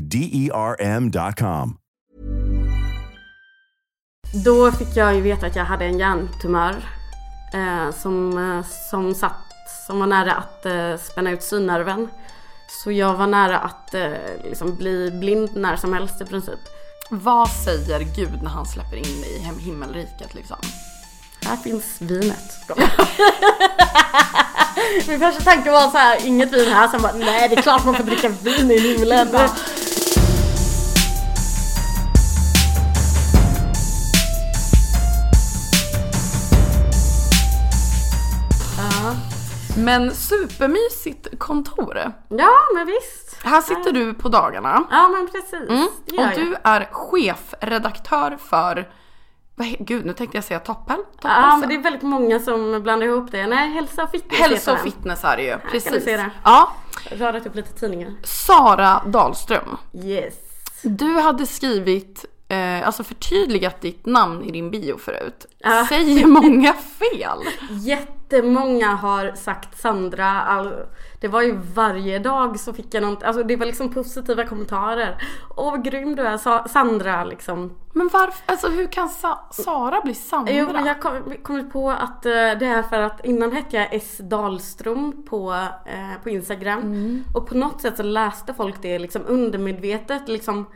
D E R M.com. Då fick jag ju veta att jag hade en hjärntumör eh, som, eh, som satt, som var nära att eh, spänna ut synnerven. Så jag var nära att eh, liksom bli blind när som helst i princip. Vad säger Gud när han släpper in dig i himmelriket liksom? Här finns vinet. Min första tanke var så här, inget vin här. Sen bara, nej det är klart man får dricka vin i himlen. Ja. Men supermysigt kontor. ja, men visst. Här sitter du på dagarna. Ja, men precis. Mm. Och du är chefredaktör för, gud nu tänkte jag säga Topphäl. Ja, Topphälsa. men det är väldigt många som blandar ihop det. Nej, hälsa och fitness Hälsa och fitness är det ju. kan Precis. det. Ja. Radat upp lite tidningar. Sara Dahlström. Yes. Du hade skrivit, eh, alltså förtydligat ditt namn i din bio förut. Ja. Säger många fel? Jättemånga har sagt Sandra. All, det var ju varje dag så fick jag något, alltså det var liksom positiva kommentarer. Åh vad grym du är Sa- Sandra liksom. Men varför, alltså hur kan Sa- Sara bli Sandra? Jo men jag kom, kommit på att eh, det är för att innan hette jag S Dahlström på, eh, på Instagram. Mm. Och på något sätt så läste folk det liksom undermedvetet liksom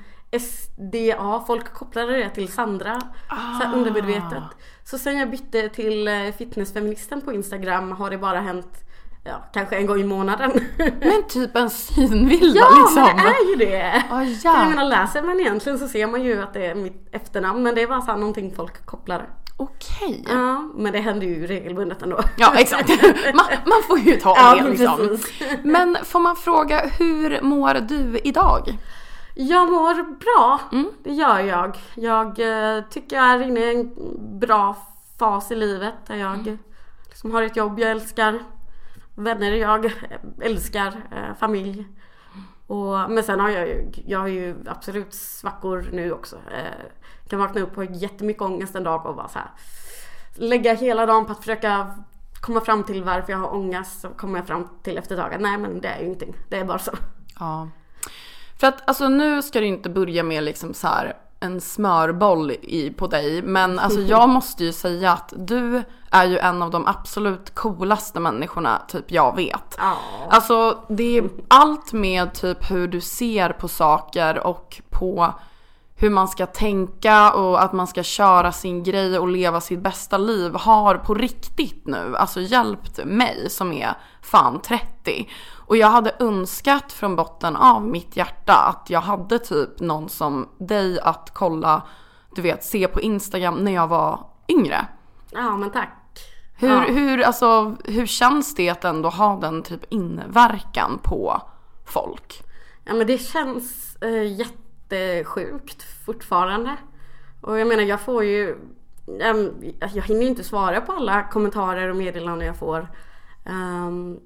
SDA, folk kopplade det till Sandra. Så Ah. här undermedvetet. Så sen jag bytte till eh, fitnessfeministen på Instagram har det bara hänt ja, kanske en gång i månaden. Men typ en synvilla ja liksom. men det är ju det! För ja. jag menar läser man egentligen så ser man ju att det är mitt efternamn men det var så här någonting folk kopplade. Okej. Ja, men det händer ju regelbundet ändå. Ja exakt. Man, man får ju ta Ja, det liksom. precis. Men får man fråga, hur mår du idag? Jag mår bra, Mm. det gör jag. Jag eh, tycker jag är inne i en bra fas i livet där jag Mm. liksom har ett jobb jag älskar, vänner jag älskar, eh, familj. Och, men sen har jag ju, jag har ju absolut svackor nu också. Eh, kan vakna upp ha jättemycket ångest en dag och bara så här, lägga hela dagen på att försöka komma fram till varför jag har ångest. Så kommer jag fram till efter att nej men det är ju ingenting, det är bara så. Ja. För att alltså nu ska det inte börja med liksom så här en smörboll i, på dig. Men alltså jag måste ju säga att du är ju en av de absolut coolaste människorna typ jag vet. Ja. Alltså det är allt med typ hur du ser på saker och på hur man ska tänka och att man ska köra sin grej och leva sitt bästa liv har på riktigt nu alltså hjälpt mig som är fan 30. Och jag hade önskat från botten av mitt hjärta att jag hade typ någon som dig att kolla, du vet, se på Instagram när jag var yngre. Ja men tack. Hur, Ja. hur, alltså, hur känns det att ändå ha den typ inverkan på folk? Ja men det känns eh, jättesjukt fortfarande. Och jag menar jag får ju ehm, Jag hinner ju inte svara på alla kommentarer och meddelanden jag får. Ehm,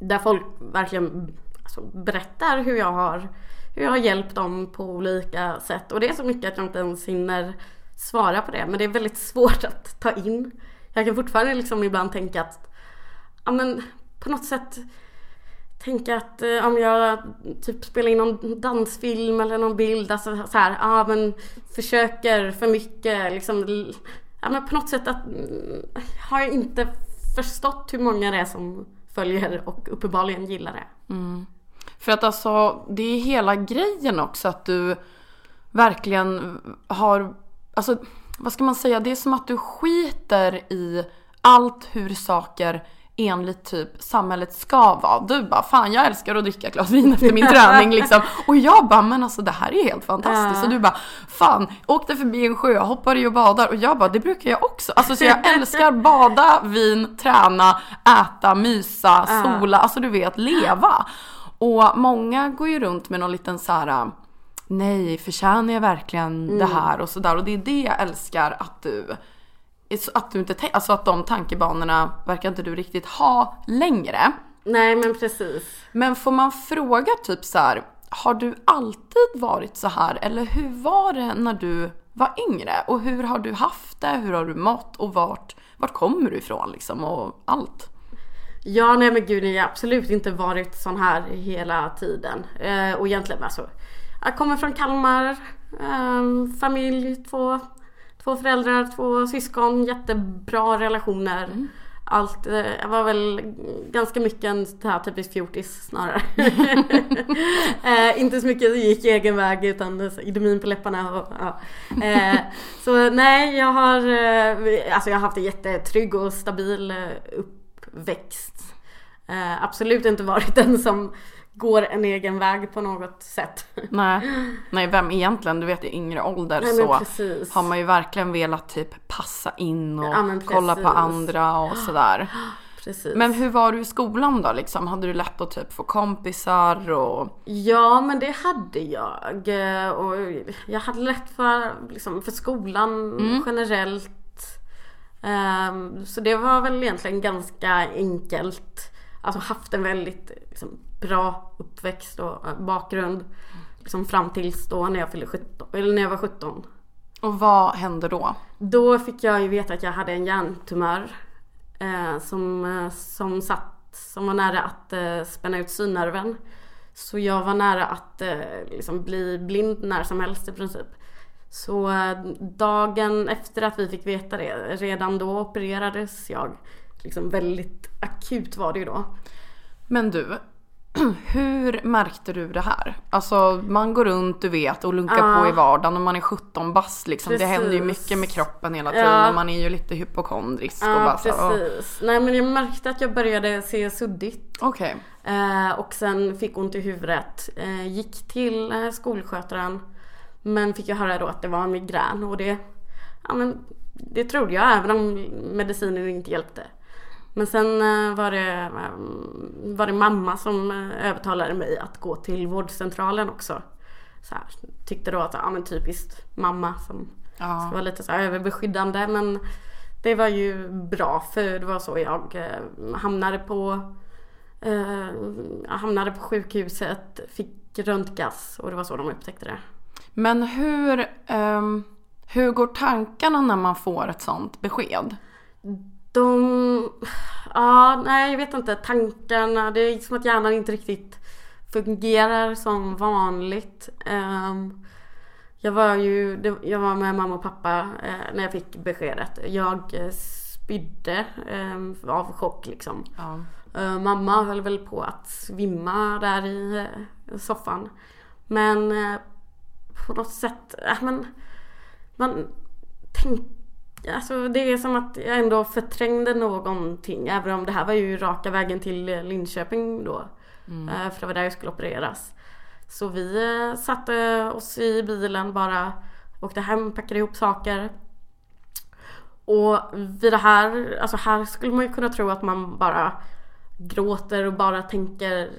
där folk verkligen alltså, berättar hur jag har hur jag har hjälpt dem på olika sätt. Och det är så mycket att jag inte ens hinner svara på det. Men det är väldigt svårt att ta in. Jag kan fortfarande liksom ibland tänka att ja men på något sätt tänka att eh, om jag typ spelar in någon dansfilm eller någon bild, alltså så här, ja men försöker för mycket liksom, ja men på något sätt att mm, har jag inte förstått hur många det är som följer och uppenbarligen gillar det. Mm. För att alltså det är hela grejen också att du verkligen har, alltså vad ska man säga, det är som att du skiter i allt hur saker enligt typ samhället ska vara. Du bara fan jag älskar att dricka ett glas vin efter min träning liksom. Och jag bara men alltså det här är helt fantastiskt. Och du bara fan åkte förbi en sjö, hoppade i och badar. Och jag bara det brukar jag också. Alltså så jag älskar bada, vin, träna, äta, mysa, sola, alltså du vet leva. Och många går ju runt med någon liten så här nej förtjänar jag verkligen det här och sådär. Och det är det jag älskar att du att du inte alltså att de tankebanorna verkar inte du riktigt ha längre. Nej men precis. Men får man fråga typ så här, har du alltid varit så här eller hur var det när du var yngre? Och hur har du haft det? Hur har du mått? Och vart, vart kommer du ifrån liksom? Och allt. Ja nej men gud jag har absolut inte varit sån här hela tiden. Eh, och egentligen alltså. Jag kommer från Kalmar. Eh, familj, två, två föräldrar, två syskon. Jättebra relationer. Allt, eh, jag var väl ganska mycket en här typisk fjortis snarare. eh, inte så mycket gick egen väg utan idomin på läpparna och ja. eh, Så nej jag har, alltså jag har haft en jättetrygg och stabil uppväxt. Absolut inte varit den som går en egen väg på något sätt. Nej, nej vem egentligen? Du vet i yngre ålder Nej, så precis. har man ju verkligen velat typ passa in och Ja, kolla på andra och sådär. Precis. Men hur var du i skolan då liksom? Hade du lätt att typ få kompisar och... Ja men det hade jag. Och jag hade lätt för, liksom, för skolan generellt. Ehm, Så det var väl egentligen ganska enkelt. Alltså haft en väldigt liksom, bra uppväxt och eh, bakgrund. Liksom fram tills då när jag fyllde 17, eller när jag var 17. Och vad hände då? Då fick jag ju veta att jag hade en hjärntumör. Eh, som, eh, som satt, som var nära att eh, spänna ut synnerven. Så jag var nära att eh, liksom bli blind när som helst i princip. Så eh, dagen efter att vi fick veta det, redan då opererades jag. Liksom väldigt akut var det ju då. Men du, hur märkte du det här? Alltså man går runt du vet och lunkar Ja. på i vardagen och man är 17 bast liksom. Det Precis. händer ju mycket med kroppen hela tiden Ja. och man är ju lite hypokondrisk och Ja bara så, här, "Åh." precis. Nej men jag märkte att jag började se suddigt. Okej. Eh, och sen fick ont i huvudet. Eh, gick till eh, skolskötaren. Men fick jag höra då att det var migrän och det, ja men det trodde jag även om medicinen inte hjälpte. Men sen eh, var det, eh, var det mamma som eh, övertalade mig att gå till vårdcentralen också. Så här, tyckte då att, ja men typiskt mamma som Ja. ska vara lite så överbeskyddande men det var ju bra för det var så jag eh, hamnade på eh, hamnade på sjukhuset, fick röntgas och det var så de upptäckte det. Men hur, ehm, hur går tankarna när man får ett sånt besked? De, ja nej jag vet inte, tankarna, det är som att hjärnan inte riktigt fungerar som vanligt. Ehm, jag var ju, jag var med mamma och pappa eh, när jag fick beskedet. Jag eh, spydde eh, av chock liksom. Ja. Eh, mamma höll väl på att svimma där i soffan. Men på något sätt, men, man tänk, alltså det är som att jag ändå förträngde någonting. Även om det här var ju raka vägen till eh, Linköping då. Eh, för det var där jag skulle opereras. Så vi eh, satte oss i bilen bara, åkte hem, packade ihop saker. Och vid det här, alltså här skulle man ju kunna tro att man bara gråter och bara tänker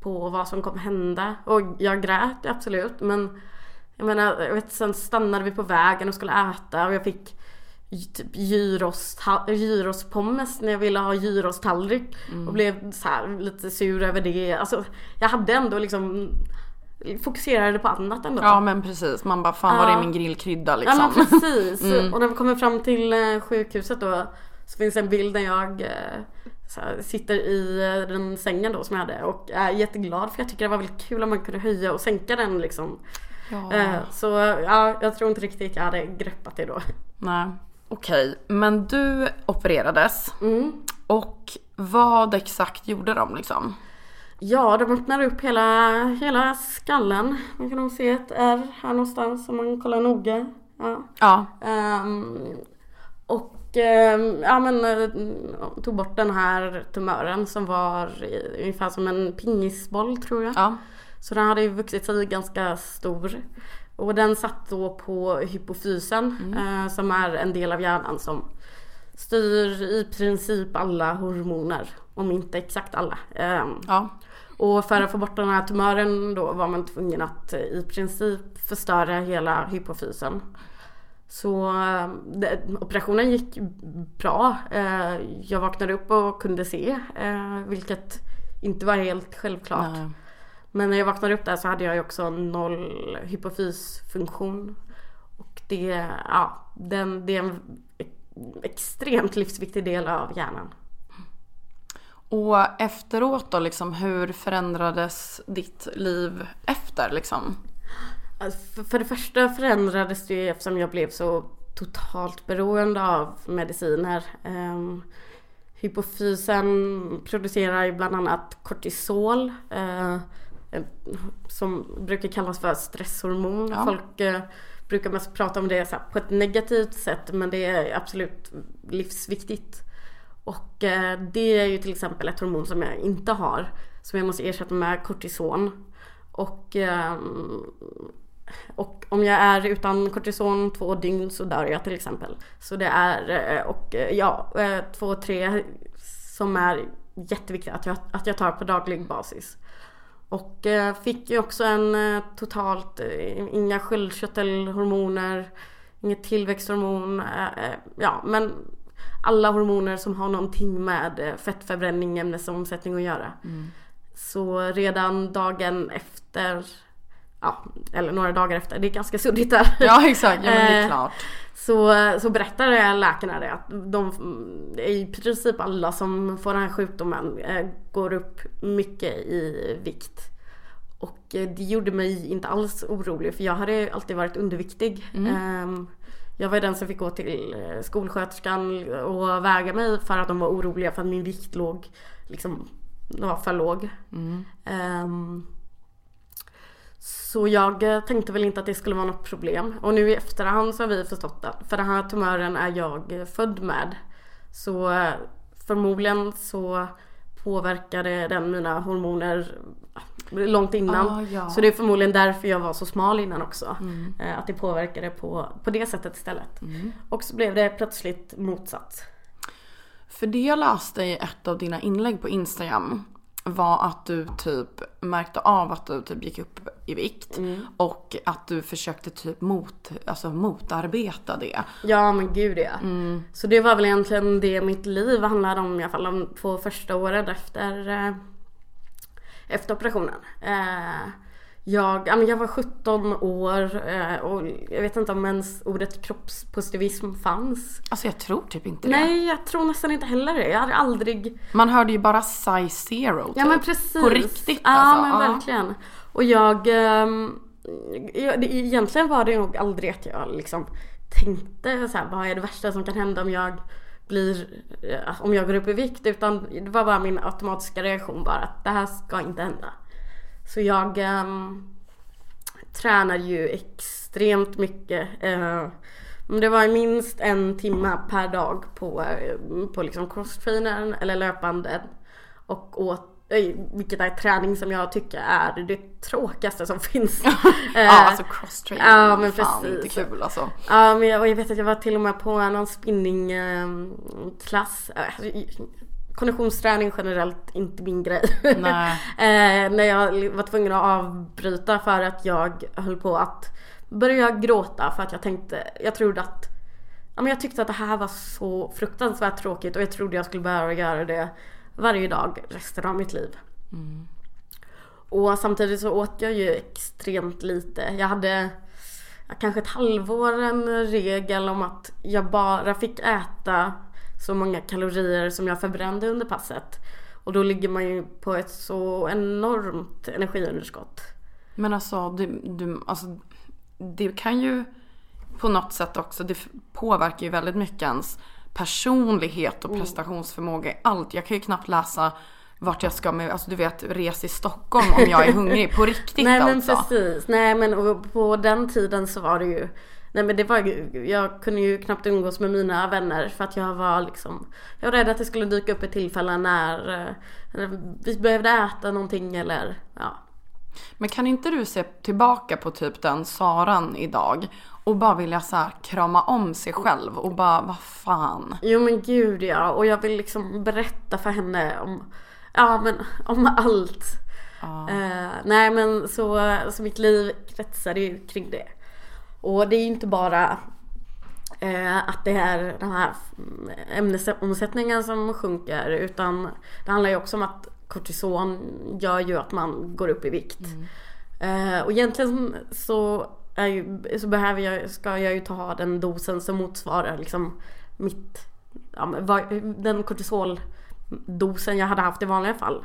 på vad som kommer hända. Och jag grät absolut men jag menar, jag vet, sen stannade vi på vägen och skulle äta och jag fick typ gyros, gyrospommes när jag ville ha gyrostallrik och blev så här lite sur över det. Alltså jag hade ändå liksom fokuserade på annat ändå. Ja men precis, man bara fan var Ja. är min grillkrydda Ja liksom. men precis. Mm. Och när vi kommer fram till eh, sjukhuset då så finns det en bild där jag eh, här, sitter i eh, den sängen då som jag hade och är jätteglad för jag tycker det var väldigt kul om man kunde höja och sänka den liksom. Ja. Så ja, jag tror inte riktigt jag hade greppat det då. Nej. Okej, men du opererades. Mm. Och vad exakt gjorde de liksom? Ja, de öppnar upp hela, hela skallen. Man kan nog se ett R här någonstans om man kollar noga. Ja. Ja. Ehm, och ehm, ja men eh, tog bort den här tumören som var ungefär som en pingisboll tror jag. Ja. Så den hade ju vuxit sig ganska stor. Och den satt då på hypofysen eh, som är en del av hjärnan som styr i princip alla hormoner. Om inte exakt alla. Ehm, Ja. och för att få bort den här tumören då var man tvungen att eh, i princip förstöra hela hypofysen. Så eh, det, operationen gick bra. Eh, Jag vaknade upp och kunde se, eh, vilket inte var helt självklart. Nej. Men när jag vaknade upp där så hade jag ju också noll hypofysfunktion. Och det, ja, den, det är en extremt livsviktig del av hjärnan. Och efteråt då liksom, hur förändrades ditt liv efter liksom? Alltså, för, det första förändrades det ju eftersom jag blev så totalt beroende av mediciner. Um, hypofysen producerar ju bland annat kortisol. eh, som brukar kallas för stresshormon. Ja. Folk eh, brukar mest prata om det så här, på ett negativt sätt men det är absolut livsviktigt. Och eh, det är ju till exempel ett hormon som jag inte har. Som jag måste ersätta med kortison. Och, och om jag är utan kortison två dygn så dör jag till exempel. Så det är, eh, och eh, ja, eh, två, tre som är jätteviktiga att jag, att jag tar på daglig basis. Och eh, fick ju också en eh, totalt, eh, inga sköldkörtelhormoner, inget tillväxthormon, ja men alla hormoner som har någonting med fettförbränning, ämnesomsättning att göra. Så redan dagen efter, ja eller några dagar efter, det är ganska suddigt där. Ja exakt, ja men det är Eh, klart. Så, så berättade läkarna det att de, i princip alla som får den här sjukdomen eh, går upp mycket i vikt. Och eh, det gjorde mig inte alls orolig för jag hade alltid varit underviktig. Ehm, Jag var den som fick gå till skolsköterskan och väga mig för att de var oroliga för att min vikt låg liksom, var för låg. Ehm, så jag eh, tänkte väl inte att det skulle vara något problem. Och nu i efterhand så har vi förstått att för den här tumören är jag eh, född med. Så eh, förmodligen så påverkade den mina hormoner långt innan. Ah, ja. Så det är förmodligen därför jag var så smal innan också. Eh, Att det påverkade på, på det sättet istället. Och så blev det plötsligt motsatt. För det jag läste i ett av dina inlägg på Instagram var att du typ märkte av att du typ gick upp i vikt och att du försökte typ mot, alltså motarbeta det. Ja men gud ja. Så det var väl egentligen det mitt liv handlade om i alla fall de två första åren efter, eh, efter operationen. Eh, jag, ja, men jag var 17 år eh, och jag vet inte om ens ordet kroppspositivism fanns. Alltså jag tror typ inte det. Nej jag tror nästan inte heller det. Jag hade aldrig Man hörde ju bara size zero typ. Ja men precis. På riktigt ja, alltså. men Ja. verkligen. Och jag, ehm, jag egentligen var det nog aldrig att jag liksom tänkte så här, vad är det värsta som kan hända om jag blir, eh, om jag går upp i vikt. Utan det var bara min automatiska reaktion bara att det här ska inte hända. Så jag um, tränar ju extremt mycket. men det var minst en timme per dag på, eh, på liksom crosstrainern eller löpanden. Och åt, vilket är träning som jag tycker är det tråkigaste som finns. Ja Eh, alltså cross training. ja, men fan precis. inte kul alltså. Ja men jag, jag vet att jag var till och med på någon spinningklass. Konditionsträning generellt inte min grej. Nej. eh, när jag var tvungen att avbryta för att jag höll på att börja gråta för att jag tänkte, jag trodde att Ja, men jag tyckte att det här var så fruktansvärt tråkigt och jag trodde jag skulle behöva göra det varje dag resten av mitt liv. Och samtidigt så åt jag ju extremt lite. Jag hade kanske ett halvår en regel om att jag bara fick äta så många kalorier som jag förbrände under passet. Och då ligger man ju på ett så enormt energiunderskott. Men alltså, du, du, alltså det kan ju på något sätt också, det påverkar ju väldigt mycket ens personlighet och mm. prestationsförmåga i allt. Jag kan ju knappt läsa vart jag ska med, alltså du vet resa i Stockholm om jag är hungrig på riktigt Nej men alltså. precis, nej men på den tiden så var det ju Nej men det var jag kunde ju knappt umgås med mina vänner för att jag var liksom Jag var rädd att det skulle dyka upp ett tillfälle när, när eh, vi behövde äta någonting eller ja Men kan inte du se tillbaka på typ den Saran idag och bara vilja så här, krama om sig själv och bara vad fan. Jo men gud ja och jag vill liksom berätta för henne om Ja men om allt. Ah. Uh, nej men så, så mitt liv kretsar ju kring det. Och det är inte bara uh, att det är den här ämnesomsättningen som sjunker utan det handlar ju också om att kortison gör ju att man går upp i vikt. Mm. Uh, och egentligen så, ju, så behöver jag, ska jag ju ta den dosen som motsvarar liksom mitt, ja, den kortisol dosen jag hade haft i vanliga fall.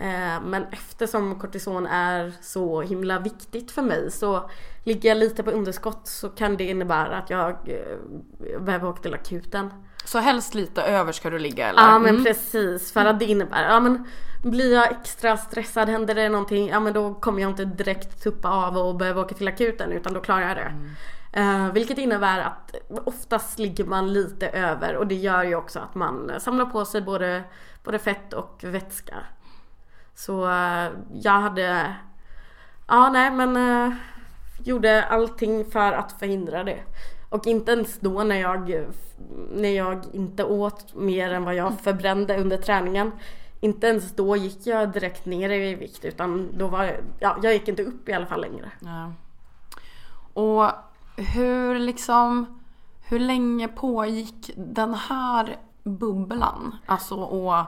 Eh, men eftersom kortison är så himla viktigt för mig så ligger jag lite på underskott så kan det innebära att jag eh, behöver åka till akuten. Så helst lite över ska du ligga eller? Ja men mm. precis för att det innebär, ja men blir jag extra stressad, händer det någonting, ja men då kommer jag inte direkt tuppa av och behöva åka till akuten utan då klarar jag det. Mm. Eh, vilket innebär att oftast ligger man lite över och det gör ju också att man samlar på sig både, både fett och vätska. Så eh, jag hade, ja nej men eh, gjorde allting för att förhindra det. Och inte ens då när jag, när jag inte åt mer än vad jag förbrände under träningen. Inte ens då gick jag direkt ner i vikt utan då var ja, jag gick inte upp i alla fall längre. Ja. Och hur liksom, hur länge pågick den här bubblan? Alltså och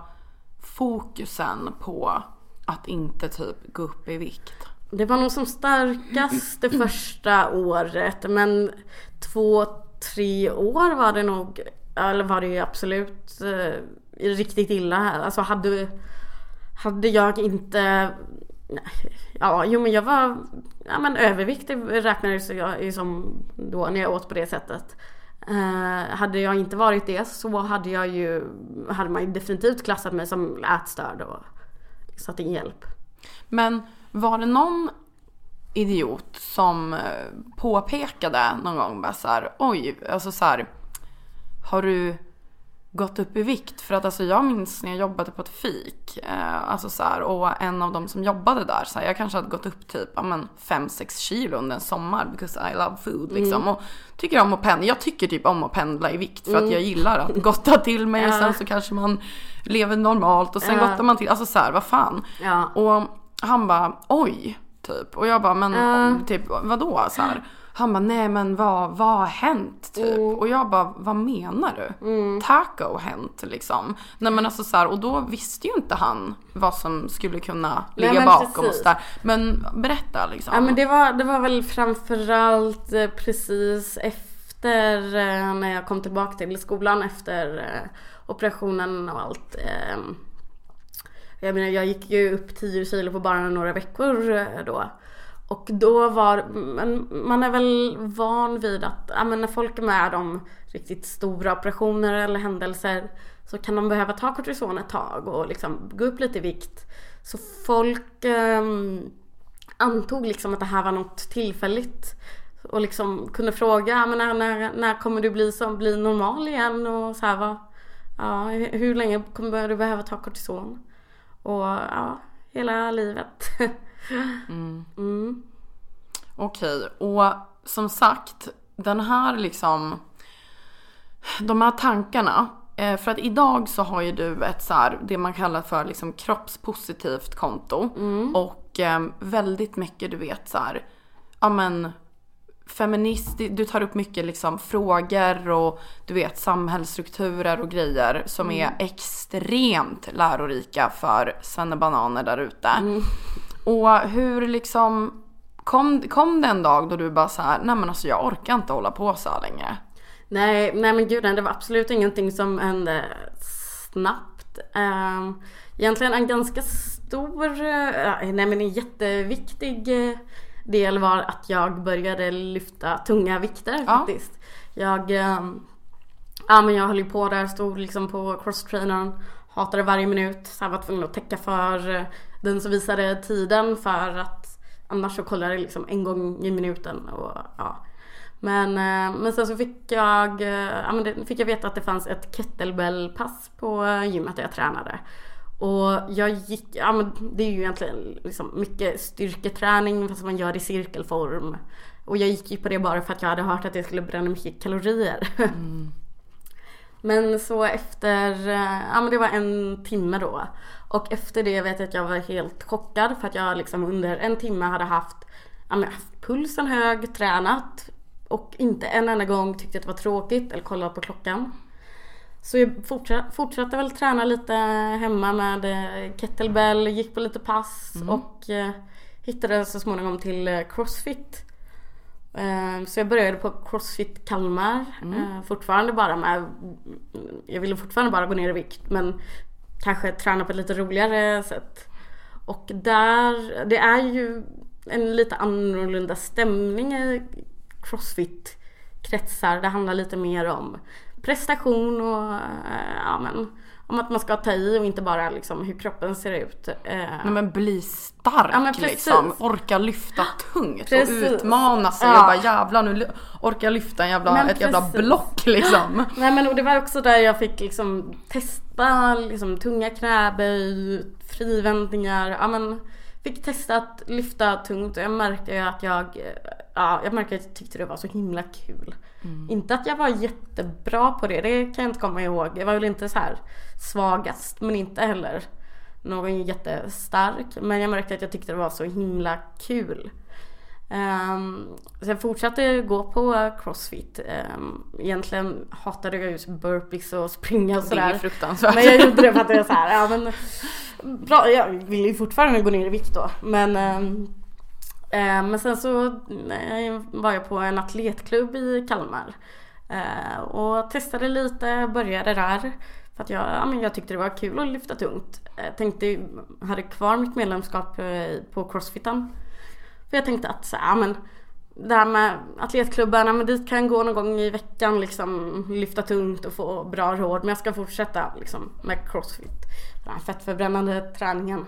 fokusen på att inte typ gå upp i vikt? Det var nog som starkast det första året men två, tre år var det nog, eller var det ju absolut eh, riktigt illa. Alltså hade, hade jag inte Ja, jo men jag var ja, men överviktig räknades jag ju som då när jag åt på det sättet. Uh, hade jag inte varit det så hade jag ju, hade man ju definitivt klassat mig som ätstörd och satt in hjälp. Men var det någon idiot som eh, påpekade någon gång bara så här, oj, alltså så här, har du gått upp i vikt. För att alltså jag minns när jag jobbade på ett fik. Eh, alltså så här, och en av de som jobbade där, så här, jag kanske hade gått upp typ 5-6 kilo under en sommar because I love food liksom. Mm. Och tycker om att pendla. Jag tycker typ om att pendla i vikt för mm. att jag gillar att gotta till mig och sen så kanske man lever normalt och sen ja. gottar man till. Alltså så här, vad fan. Ja. Och han bara oj, typ. Och jag bara men uh. typ vadå så här. Han bara, nej men vad, vad har hänt typ? Mm. Och jag bara, vad menar du? Mm. Taco hänt liksom. Nej men alltså så här, och då visste ju inte han vad som skulle kunna ligga nej, bakom oss där. Men berätta liksom. Ja men det var, det var väl framförallt eh, precis efter eh, när jag kom tillbaka till skolan efter eh, operationen och allt. Jag menar jag gick ju upp 10 kilo på bara några veckor då. Och då var, man, man är väl van vid att ja, men när folk är med om riktigt stora operationer eller händelser så kan de behöva ta kortison ett tag och liksom gå upp lite i vikt. Så folk eh, antog liksom att det här var något tillfälligt och liksom kunde fråga men när, när, när kommer du bli, som, bli normal igen och så här va, ja, hur länge kommer du behöva ta kortison? Och ja, hela livet. Mm. Mm. Okej, och som sagt, den här liksom, de här tankarna. Eh, för att idag så har ju du ett så här, det man kallar för liksom kroppspositivt konto. Mm. Och eh, väldigt mycket du vet så här, ja men feminist, du tar upp mycket liksom frågor och du vet samhällsstrukturer och grejer som mm. är extremt lärorika för bananer där ute. Mm. Och hur liksom kom, kom det en dag då du bara så här, nej men alltså jag orkar inte hålla på så här längre? Nej, nej men gud, det var absolut ingenting som hände snabbt. Um, egentligen en ganska stor, uh, nej men en jätteviktig uh, del var att jag började lyfta tunga vikter Ja. faktiskt. Jag, um, ja men jag höll ju på där, stod liksom på crosstrainern, hatade varje minut, så jag var tvungen att täcka för uh, den som visade tiden för att annars så kollade jag liksom en gång i minuten och ja. Men, eh, men sen så fick jag, eh, ja, men det, fick jag veta att det fanns ett kettlebellpass på gymmet där jag tränade. Och jag gick, ja men det är ju egentligen liksom mycket styrketräning fast man gör i cirkelform. Och jag gick ju på det bara för att jag hade hört att det skulle bränna mycket kalorier. Mm. Men så efter, eh, ja men det var en timme då. Och efter det vet jag att jag var helt chockad för att jag liksom under en timme hade haft, ja men haft pulsen hög, tränat och inte en enda gång tyckte att det var tråkigt eller kollat på klockan. Så jag fortsatte, fortsatte väl träna lite hemma med eh, kettlebell, gick på lite pass och eh, hittade så småningom till crossfit. Eh, Så jag började på Crossfit Kalmar. eh, Fortfarande bara med, jag ville fortfarande bara gå ner i vikt men kanske träna på ett lite roligare sätt. Och där, det är ju en lite annorlunda stämning i Crossfit kretsar. Det handlar lite mer om prestation och eh, ja, men, om att man ska ta i och inte bara liksom hur kroppen ser ut. Eh, Nej, men bli stark Ja, men liksom. Orka lyfta tungt Precis. och utmana sig Ja. och bara jävlar nu orkar jag lyfta en jävla, Men ett jävla block liksom. Nej men och det var också där jag fick liksom testa liksom tunga knäböj, frivändningar, ja men fick testa att lyfta tungt och jag märkte ju att jag, eh, ja jag märkte att jag tyckte det var så himla kul. Inte att jag var jättebra på det, det kan jag inte komma ihåg. Jag var väl inte så här svagast men inte heller någon jättestark. Men jag märkte att jag tyckte det var så himla kul. Um, så jag fortsatte gå på crossfit. Um, egentligen hatade jag just burpees och springa och Det är sådär. fruktansvärt. Men jag gjorde det för att jag var såhär, ja men bra, jag vill ju fortfarande gå ner i vikt då. Men, ehm, eh, Eh, men sen så var jag på en atletklubb i Kalmar. Eh, och testade lite, började där. För att jag, ja, men jag tyckte det var kul att lyfta tungt. Jag tänkte, hade kvar mitt medlemskap på Crossfiten. För jag tänkte att så, ja, men det här med atletklubbarna, men dit kan jag gå någon gång i veckan liksom lyfta tungt och få bra råd. Men jag ska fortsätta liksom med crossfit, den här fettförbrännande träningen.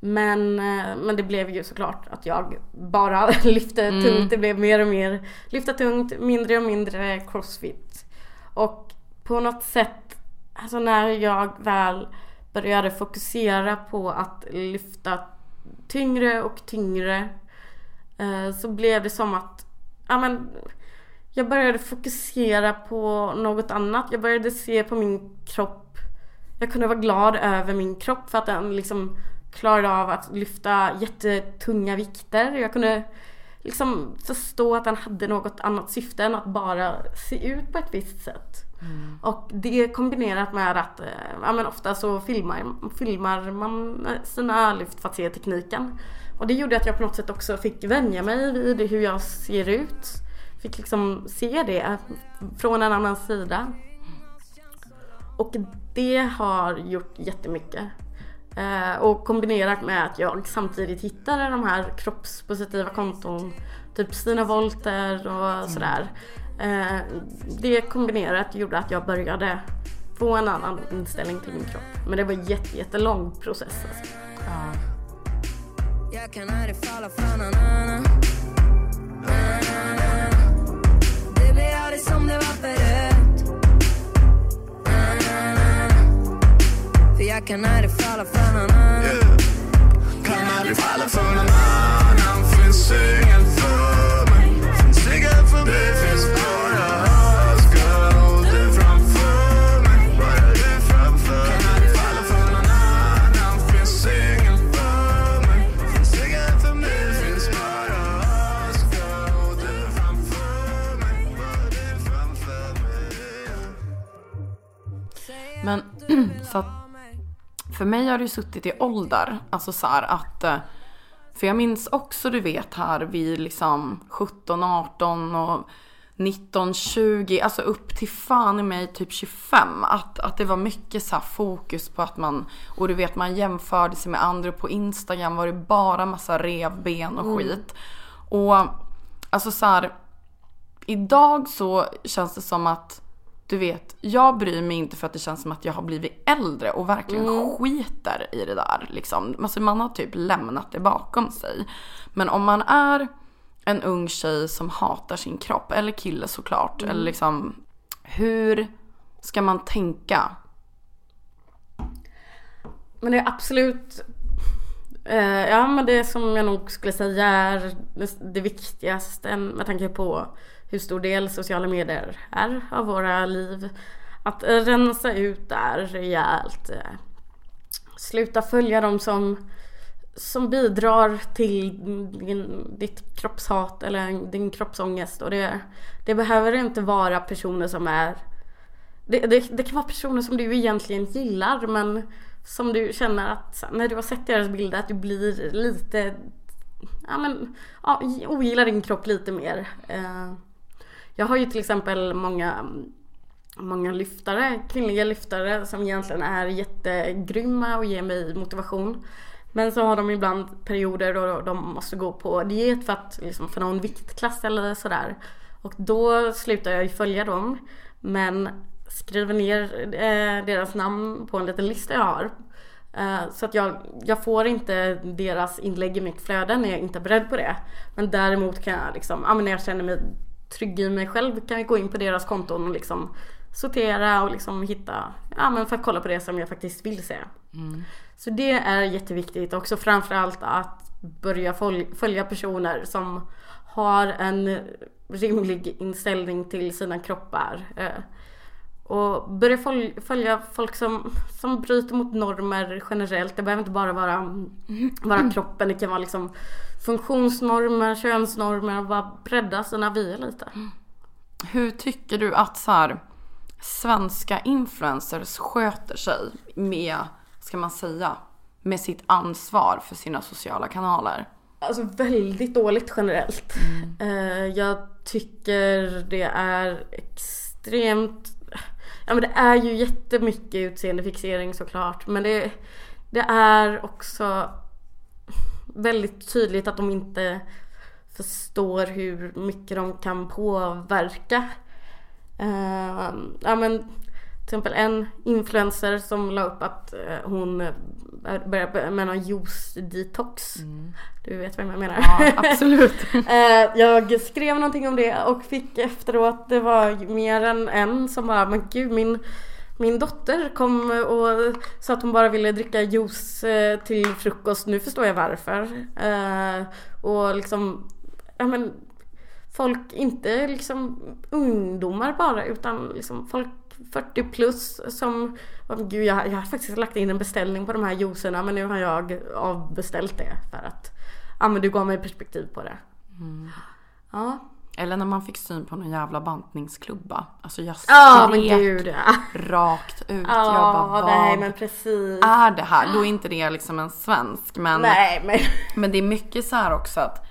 Men, eh, men det blev ju såklart att jag bara lyfte tungt. Det blev mer och mer lyfta tungt, mindre och mindre crossfit. Och på något sätt, alltså när jag väl började fokusera på att lyfta tyngre och tyngre eh, så blev det som att ja, men, jag började fokusera på något annat. Jag började se på min kropp. Jag kunde vara glad över min kropp för att den liksom klarade av att lyfta jättetunga vikter. Jag kunde liksom förstå att den hade något annat syfte än att bara se ut på ett visst sätt. Och det kombinerat med att eh, ja, men ofta så filmar, filmar man sina lyft för att se tekniken. Och det gjorde att jag på något sätt också fick vänja mig vid hur jag ser ut. Fick liksom se det från en annan sida. Och det har gjort jättemycket. Eh, och kombinerat med att jag samtidigt hittade de här kroppspositiva konton. Typ Stina Wolter och sådär. Eh, det kombinerat gjorde att jag började få en annan inställning till min kropp. Men det var en jätte, jättelång process alltså. Jag kan aldrig falla för någon annan jag kan aldrig falla för någon annan Kan aldrig falla för någon annan Finns ingen för mig Finns ingen för mig Det finns bara oss girl Du framför mig Bara du framför mig Kan aldrig falla för någon annan Finns ingen för mig Finns ingen för mig Det finns bara oss girl Du framför mig Bara du framför mig Men så att för mig har det ju suttit i ålder, alltså så här att eh, För jag minns också du vet här vid liksom 17, 18 och 19, 20, alltså upp till fan i mig typ 25. Att, att det var mycket så fokus på att man, och du vet man jämförde sig med andra på Instagram var det bara massa revben och skit. Och alltså så här, idag så känns det som att du vet, jag bryr mig inte för att det känns som att jag har blivit äldre och verkligen skiter i det där. Liksom. Alltså man har typ lämnat det bakom sig. Men om man är en ung tjej som hatar sin kropp, eller kille såklart, eller liksom hur ska man tänka? Men det är absolut eh, Ja men det som jag nog skulle säga är det, det viktigaste med tanke på hur stor del sociala medier är av våra liv. Att rensa ut där rejält. Sluta följa dem som, som bidrar till din, ditt kroppshat eller din kroppsångest. Och det, det behöver inte vara personer som är det, det, det kan vara personer som du egentligen gillar men som du känner att när du har sett deras bilder att du blir lite ja, men, ja, ogillar din kropp lite mer. Eh, jag har ju till exempel många Många lyftare, kvinnliga lyftare som egentligen är jättegrymma och ger mig motivation. Men så har de ibland perioder då de måste gå på diet för att liksom för någon viktklass eller sådär. Och då slutar jag ju följa dem. Men skriver ner eh, deras namn på en liten lista jag har. Eh, så att jag, jag får inte deras inlägg i mitt flöde när jag inte är beredd på det. Men däremot kan jag liksom, ja men när jag känner mig trygg i mig själv kan jag gå in på deras konton och liksom sortera och liksom hitta, ja men för att kolla på det som jag faktiskt vill se. Så det är jätteviktigt också framförallt att börja följa personer som har en rimlig inställning till sina kroppar. Eh, och börja följa folk som, som bryter mot normer generellt. Det behöver inte bara vara, vara kroppen, det kan vara liksom funktionsnormer, könsnormer och bara bredda sina vyer lite. Hur tycker du att så här, svenska influencers sköter sig med, ska man säga, med sitt ansvar för sina sociala kanaler? Alltså väldigt dåligt generellt. Eh, jag tycker det är extremt... Ja men det är ju jättemycket utseendefixering såklart. Men det, det är också väldigt tydligt att de inte förstår hur mycket de kan påverka. Eh, ja men till exempel en influencer som la upp att eh, hon eh, började med någon juice-detox. Du vet vem jag menar? Ja, absolut. Jag skrev någonting om det och fick efteråt, det var mer än en som bara, men gud min min dotter kom och sa att hon bara ville dricka juice eh, till frukost. Nu förstår jag varför. Eh, och liksom, ja men folk, inte liksom ungdomar bara utan liksom folk 40 plus som, oh, gud jag, jag har faktiskt lagt in en beställning på de här juicerna men nu har jag avbeställt det för att, ja men du gav mig perspektiv på det. Ja. Eller när man fick syn på någon jävla bantningsklubba. Alltså jag skrek ja. rakt ut. jag Ja bara, nej vad men precis. är det här? Då är inte det liksom en svensk. Men, Nej men. men det är mycket så här också att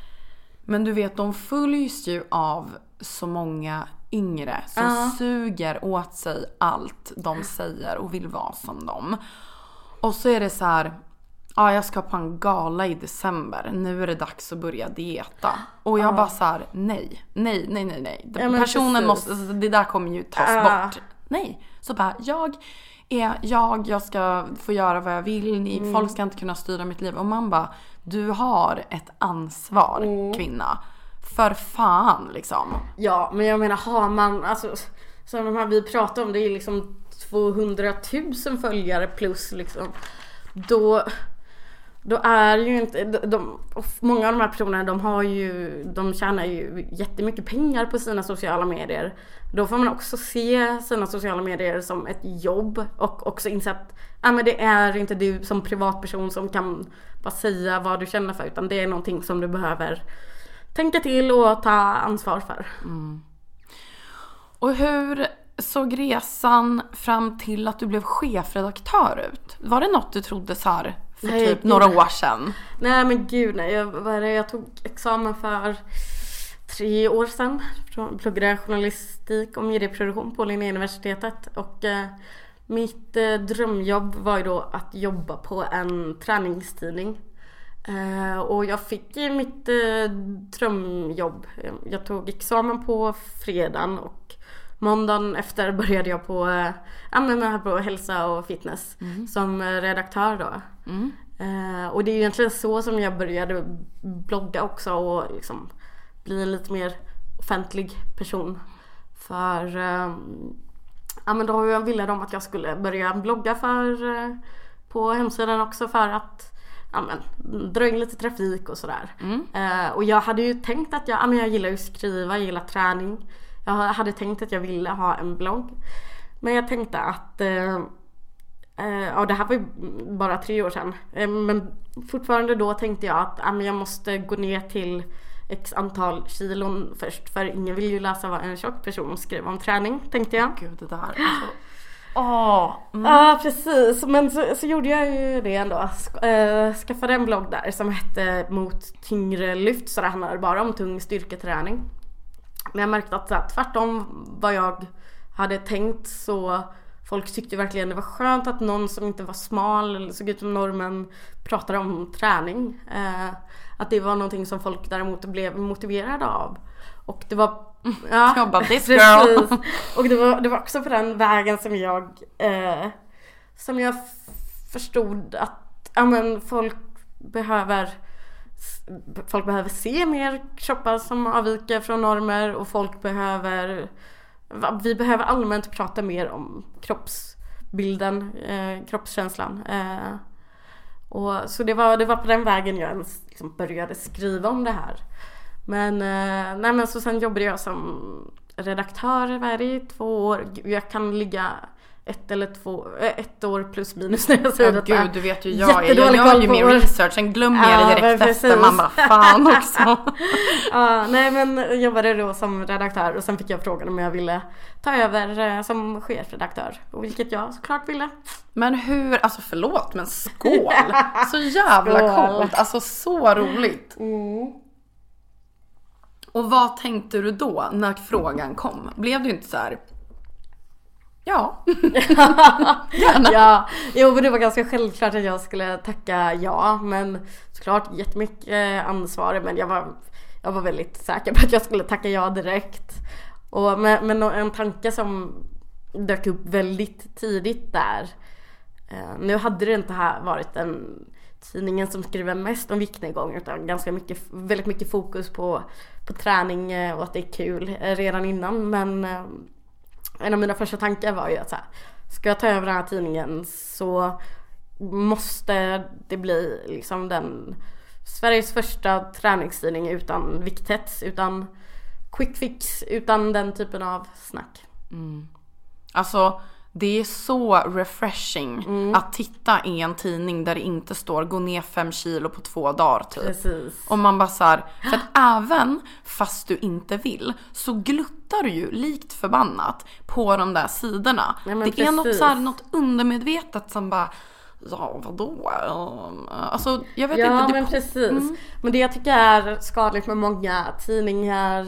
men du vet de följs ju av så många yngre som suger åt sig allt de säger och vill vara som dem. Och så är det så här. Ja, jag ska på en gala i december. Nu är det dags att börja dieta. Och jag bara så här, nej, nej, nej, nej, nej. Ja, Personen precis. måste, alltså, det där kommer ju tas Ja. bort. Nej. Så bara, jag är jag, jag ska få göra vad jag vill. Ni, Mm. Folk ska inte kunna styra mitt liv. Och man bara, du har ett ansvar Mm. kvinna. För fan liksom. Ja men jag menar har man alltså som de här vi pratar om det är liksom 200 000 följare plus liksom. Då då är ju inte, de, många av de här personerna de har ju, de tjänar ju jättemycket pengar på sina sociala medier. Då får man också se sina sociala medier som ett jobb och också inse att ja, men det är inte du som privatperson som kan bara säga vad du känner för utan det är någonting som du behöver tänka till och ta ansvar för. Mm. Och hur såg resan fram till att du blev chefredaktör ut? Var det något du trodde så här för Nej, typ gud. några år sedan? Nej men gud nej, jag, vad är det, jag tog examen för tre år sedan. Jag pluggade journalistik och medieproduktion på Linnéuniversitetet och eh, mitt eh, drömjobb var ju då att jobba på en träningstidning. Eh, och jag fick ju mitt eh, drömjobb. Jag tog examen på fredagen och måndagen efter började jag på, eh, ja, men på hälsa och fitness som eh, redaktör då. Eh, och det är egentligen så som jag började blogga också och liksom bli en lite mer offentlig person. För eh, ja, men då ville de att jag skulle börja blogga för eh, på hemsidan också för att ja, men, dra in lite trafik och sådär. Eh, och jag hade ju tänkt att jag, ja, men jag gillar ju att skriva, jag gillar träning. Jag hade tänkt att jag ville ha en blogg. Men jag tänkte att eh, Eh, Ja det här var ju bara tre år sedan. Eh, Men fortfarande då tänkte jag att ja, jag måste gå ner till x antal kilon först. För ingen vill ju läsa vad en tjock person skriver om träning tänkte jag. Gud det där. Alltså. Åh, mm. Ja precis, men så, så gjorde jag ju det ändå. Eh, skaffade en blogg där som hette Mot tyngre lyft så det handlade bara om tung styrketräning. Men jag märkte att här, tvärtom vad jag hade tänkt så folk tyckte verkligen det var skönt att någon som inte var smal eller såg ut som normen pratade om träning. Eh, att det var någonting som folk däremot blev motiverade av. Och det var Ja, Jag bara, "This girl." precis. Och det var, det var också på den vägen som jag eh, Som jag förstod att ja, men folk behöver Folk behöver se mer kroppar som avviker från normer och folk behöver Vi behöver allmänt prata mer om kroppsbilden, eh, kroppskänslan. Eh, och, så det var, det var på den vägen jag ens liksom började skriva om det här. Men, eh, nej men så sen jobbade jag som redaktör i två år. Jag kan ligga ett eller två, eh, ett år plus minus när jag säger Ja, detta. gud du vet ju jag är. Jag gör ju min research, sen glömmer jag Ja, det direkt efter. Man bara fan också. Ja, nej men jag jobbade då som redaktör och sen fick jag frågan om jag ville ta över eh, som chefredaktör. Och vilket jag såklart ville. Men hur, alltså förlåt men skål! Så jävla Skål. coolt, alltså så roligt. Och vad tänkte du då när frågan kom? Blev du inte så här? Ja. Gärna. Ja, jo men det var ganska självklart att jag skulle tacka ja men såklart jättemycket ansvar men jag var, jag var väldigt säker på att jag skulle tacka ja direkt. Och, men, men en tanke som dök upp väldigt tidigt där eh, Nu hade det inte här varit en tidningen som skriver mest om viktnedgång utan ganska mycket, väldigt mycket fokus på, på träning eh, och att det är kul eh, redan innan men eh, en av mina första tankar var ju att så här, ska jag ta över den här tidningen så måste det bli liksom den Sveriges första träningstidning utan vikthets, utan quick fix, utan den typen av snack. Mm. Alltså det är så refreshing Mm. att titta i en tidning där det inte står gå ner fem kilo på två dagar typ. Precis. Och man bara så här, för att även fast du inte vill så gluttar du ju likt förbannat på de där sidorna. Ja, det är något, precis. så här, något undermedvetet som bara Ja vadå? Alltså jag vet Ja inte. det men precis. Men det jag tycker är skadligt med många tidningar,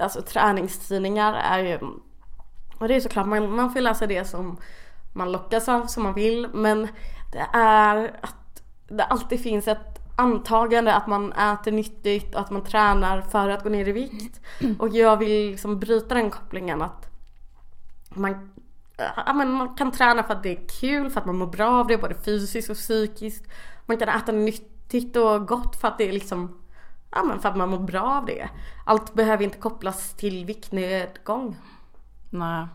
alltså träningstidningar är ju och det är såklart man, man får läsa det som man lockas av, som man vill. Men det är att det alltid finns ett antagande att man äter nyttigt och att man tränar för att gå ner i vikt. Och jag vill liksom bryta den kopplingen att man, ja, men man kan träna för att det är kul, för att man mår bra av det både fysiskt och psykiskt. Man kan äta nyttigt och gott för att det är liksom Ja men för att man mår bra av det. Allt behöver inte kopplas till viktnedgång. Nej.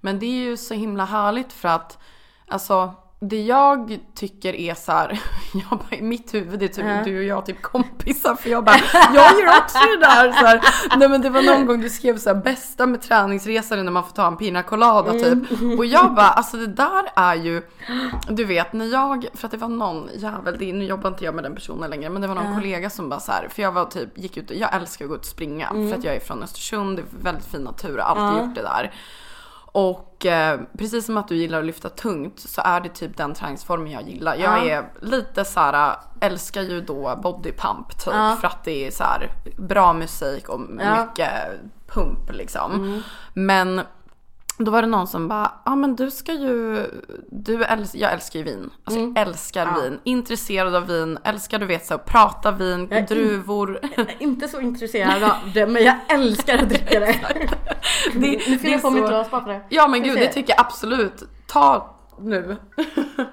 Men det är ju så himla härligt för att alltså det jag tycker är så här, jag bara, i mitt huvud är typ du och jag typ kompisar för jag bara, jag gör också det där. Så här. Nej men det var någon gång du skrev så här, bästa med träningsresor är när man får ta en pina colada typ. Och jag bara, alltså det där är ju, du vet när jag, för att det var någon jävel, det, nu jobbar inte jag med den personen längre, men det var någon kollega som bara så här, för jag var typ, gick ut, jag älskar att gå ut och springa för att jag är från Östersund, det är väldigt fin natur, har alltid gjort det där. Och eh, precis som att du gillar att lyfta tungt så är det typ den träningsformen jag gillar. Jag Ja. är lite så här, älskar ju då body pump typ Ja. för att det är så här bra musik och Ja. mycket pump liksom. Mm. Men då var det någon som bara, ja ah, men du ska ju, du äls- jag älskar ju vin. Alltså Mm. jag älskar vin, intresserad av vin, älskar du vet så att prata vin, Jag in- druvor. Är inte så intresserad av det men jag älskar att dricka det. Det- nu fyller jag på mitt så- glas bara för det. Ja men gud det tycker jag absolut. Ta nu.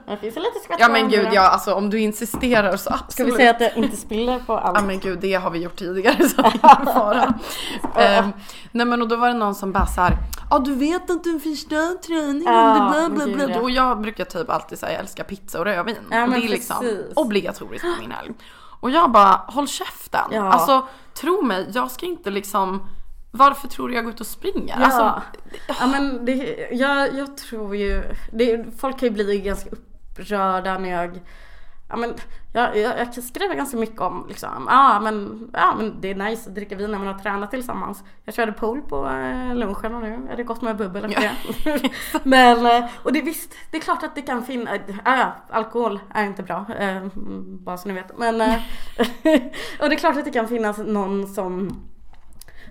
Det finns en liten skvätt Ja men gud ja alltså om du insisterar så absolut. Ska vi säga att jag inte spiller på allt? Ja men gud det har vi gjort tidigare så det är ingen fara. Ehm, nej men och då var det någon som bara såhär, ja du vet att du förstör träningen, Ja, bla bla bla. Och jag brukar typ alltid säga jag älskar pizza och rödvin. Ja, och det är liksom precis. obligatoriskt på min helg. Och jag bara, håll käften. Ja. Alltså tro mig, jag ska inte liksom varför tror du jag går ut och springer? Ja, Alltså, ja men det, jag, jag tror ju, det, folk kan ju bli ganska upprörda när jag Ja, men jag, jag, jag skriver ganska mycket om liksom, ja, men, ja men det är nice att dricka vin när man har tränat tillsammans. Jag körde pool på eh, lunchen och nu är det gott med bubbel efter det. men, eh, och det visst, det är klart att det kan finnas, ja, ja, alkohol är inte bra, eh, bara så ni vet. Men, eh, och det är klart att det kan finnas någon som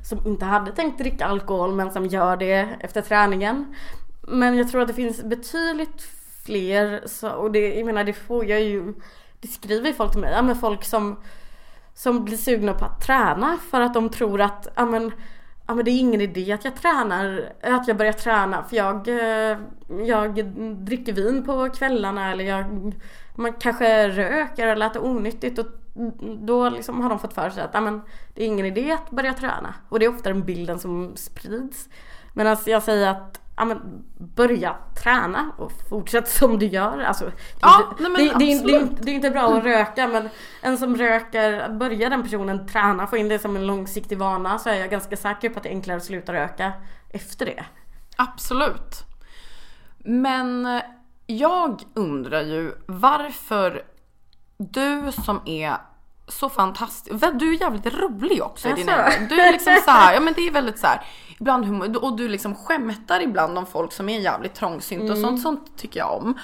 som inte hade tänkt dricka alkohol men som gör det efter träningen. Men jag tror att det finns betydligt fler, så, och det, jag menar det får jag ju, det skriver ju folk till mig, ja men folk som, som blir sugna på att träna för att de tror att, ja men, ja men det är ingen idé att jag tränar, att jag börjar träna för jag, eh, jag dricker vin på kvällarna eller jag man kanske röker eller äter onyttigt och då liksom har de fått för sig att ja, men, det är ingen idé att börja träna. Och det är ofta den bilden som sprids. Medan jag säger att ja, men, börja träna och fortsätt som du gör. Alltså, det, Ja, inte- nej, det, det, är- det, är inte- det bra att röka men en som röker, börjar den personen träna, få in det som en långsiktig vana så är jag ganska säker på att det är enklare att sluta röka efter det. Absolut. Men jag undrar ju varför du som är så fantastisk, du är jävligt rolig också i din egen. Du är liksom så här, ja men det är väldigt så här, ibland humor, och du liksom skämtar ibland om folk som är jävligt trångsynt och sånt, sånt tycker jag om.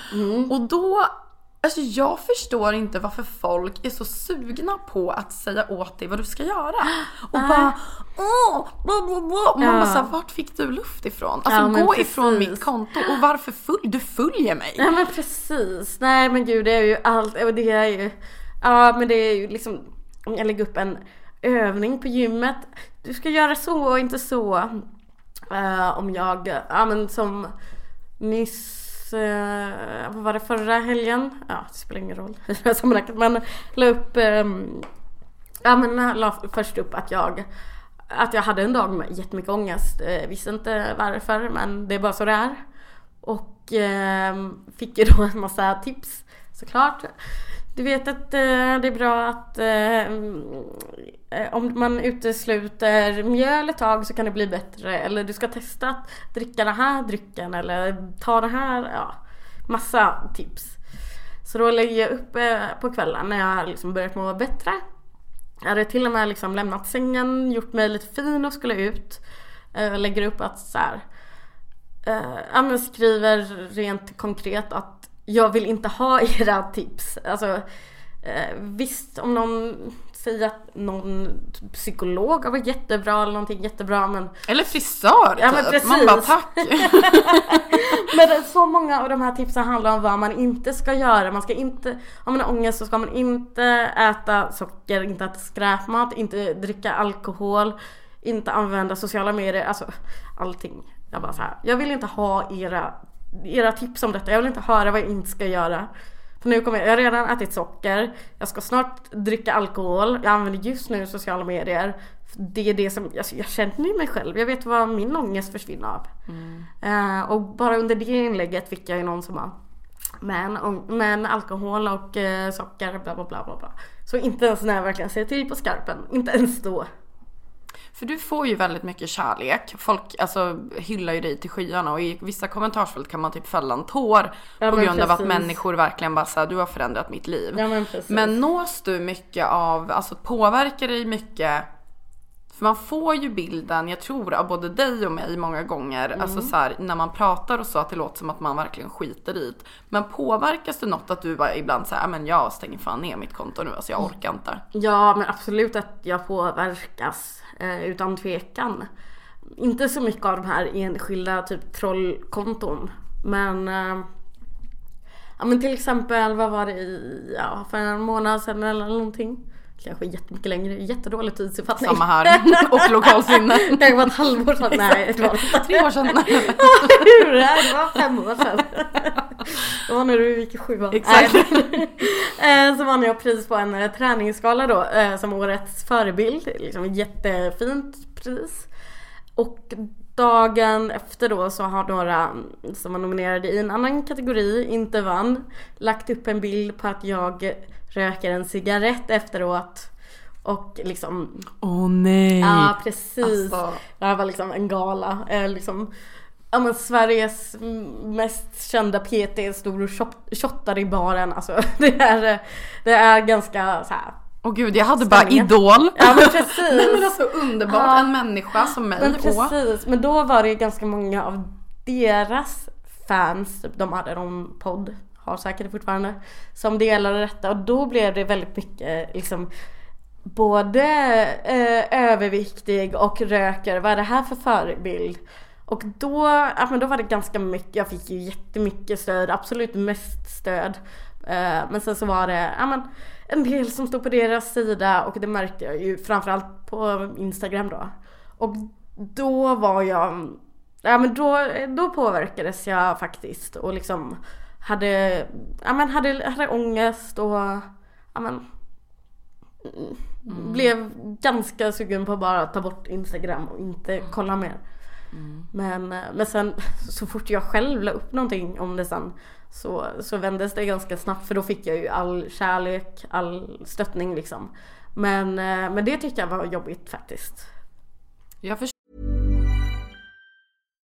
Och då, alltså jag förstår inte varför folk är så sugna på att säga åt dig vad du ska göra. Och bara åh, bla bla bla. Och man Ja. bara såhär, vart fick du luft ifrån? Alltså Ja, gå ifrån precis. mitt konto och varför följ, du följer mig. Ja men precis. Nej men gud det är ju allt. Och det är ju. Ja men det är ju liksom. Om jag lägger upp en övning på gymmet. Du ska göra så och inte så. Eh, om jag, ja men som nyss, uh, Eh, vad var det förra helgen? Ja det spelar ingen roll i det här sammanhanget. Men la upp, ehm, ja men la först upp att jag att jag hade en dag med jättemycket ångest. Eh, visste inte varför men det är bara så det är. Och eh, fick ju då en massa tips såklart. Du vet att eh, det är bra att eh, eh, om man utesluter mjöl ett tag så kan det bli bättre. Eller du ska testa att dricka den här drycken eller ta det här. Ja, massa tips. Så då lägger jag upp eh, på kvällen när jag har liksom börjat må bättre. Jag hade till och med liksom lämnat sängen, gjort mig lite fin och skulle ut. Eh, lägger upp att så här, eh, skriver rent konkret att jag vill inte ha era tips. Alltså, eh, visst om någon säger att någon psykolog har varit jättebra eller någonting jättebra men Eller frisör Ja, men typ. Man precis. bara tack. Men så många av de här tipsen handlar om vad man inte ska göra. Man ska inte, har man ångest så ska man inte äta socker, inte äta skräpmat, inte dricka alkohol, inte använda sociala medier, alltså allting. Jag bara så här, jag vill inte ha era, era tips om detta, jag vill inte höra vad jag inte ska göra. För nu kommer jag, jag har redan ätit socker, jag ska snart dricka alkohol, jag använder just nu sociala medier. Det är det som, alltså jag känner ju mig själv, jag vet vad min ångest försvinner av. Eh, och bara under det inlägget fick jag ju någon som bara men, men alkohol och eh, socker bla bla bla bla. Så inte ens när jag verkligen säger till på skarpen, inte ens då. För du får ju väldigt mycket kärlek. Folk alltså, hyllar ju dig till skyarna och i vissa kommentarsfält kan man typ fälla en tår Ja, på grund av att precis. människor verkligen bara säger du har förändrat mitt liv. Ja men precis. Men nås du mycket av, alltså påverkar dig mycket För man får ju bilden, jag tror av både dig och mig många gånger, Mm. alltså så här, när man pratar och så att det låter som att man verkligen skiter i det. Men påverkas det något att du bara ibland säger, men jag stänger fan ner mitt konto nu, alltså jag orkar inte. Ja men absolut att jag påverkas eh, utan tvekan. Inte så mycket av de här enskilda typ trollkonton. Men, eh, ja, men till exempel vad var det i, ja, för en månad sedan eller någonting. Kanske jättemycket längre, jättedålig tidsuppfattning. Samma här. Och lokalsinne. Det var ett halvår sedan, nej det var det. Tre år sedan. Hur? Nej, det var fem år sedan. Det var när du gick i sjuan. Exakt. Eh, Så vann jag pris på en eh, träningsskala då eh, som årets förebild. Liksom ett jättefint pris. Och dagen efter då så har några som var nominerade i en annan kategori, inte vann, lagt upp en bild på att jag röker en cigarett efteråt. Och liksom Åh nej. Ja precis. Alltså. Det här var liksom en gala. Eh, liksom, ja, men Sveriges mest kända PT stod och shot- shottade i baren. Alltså, det, är, det är ganska så här. Åh gud, jag hade bara Stämningen. idol. Ja men precis. Nej men alltså underbart, Ja. en människa som mig Men precis, men då var det ganska många av deras fans, typ, de hade någon podd, har säkert fortfarande, som delade detta och då blev det väldigt mycket liksom både eh, överviktig och röker, vad är det här för förebild? Och då, ja, men då var det ganska mycket, jag fick ju jättemycket stöd, absolut mest stöd. Eh, men sen så var det ja, men, en del som stod på deras sida och det märkte jag ju framförallt på Instagram då. Och då var jag, ja men då, då påverkades jag faktiskt och liksom hade, ja men hade, hade ångest och ja men mm, blev ganska sugen på att bara ta bort Instagram och inte kolla mer. Men, eh, men sen så fort jag själv la upp någonting om det sen så, så vändes det ganska snabbt för då fick jag ju all kärlek, all stöttning liksom. Men, eh, men det tyckte jag var jobbigt faktiskt. Jag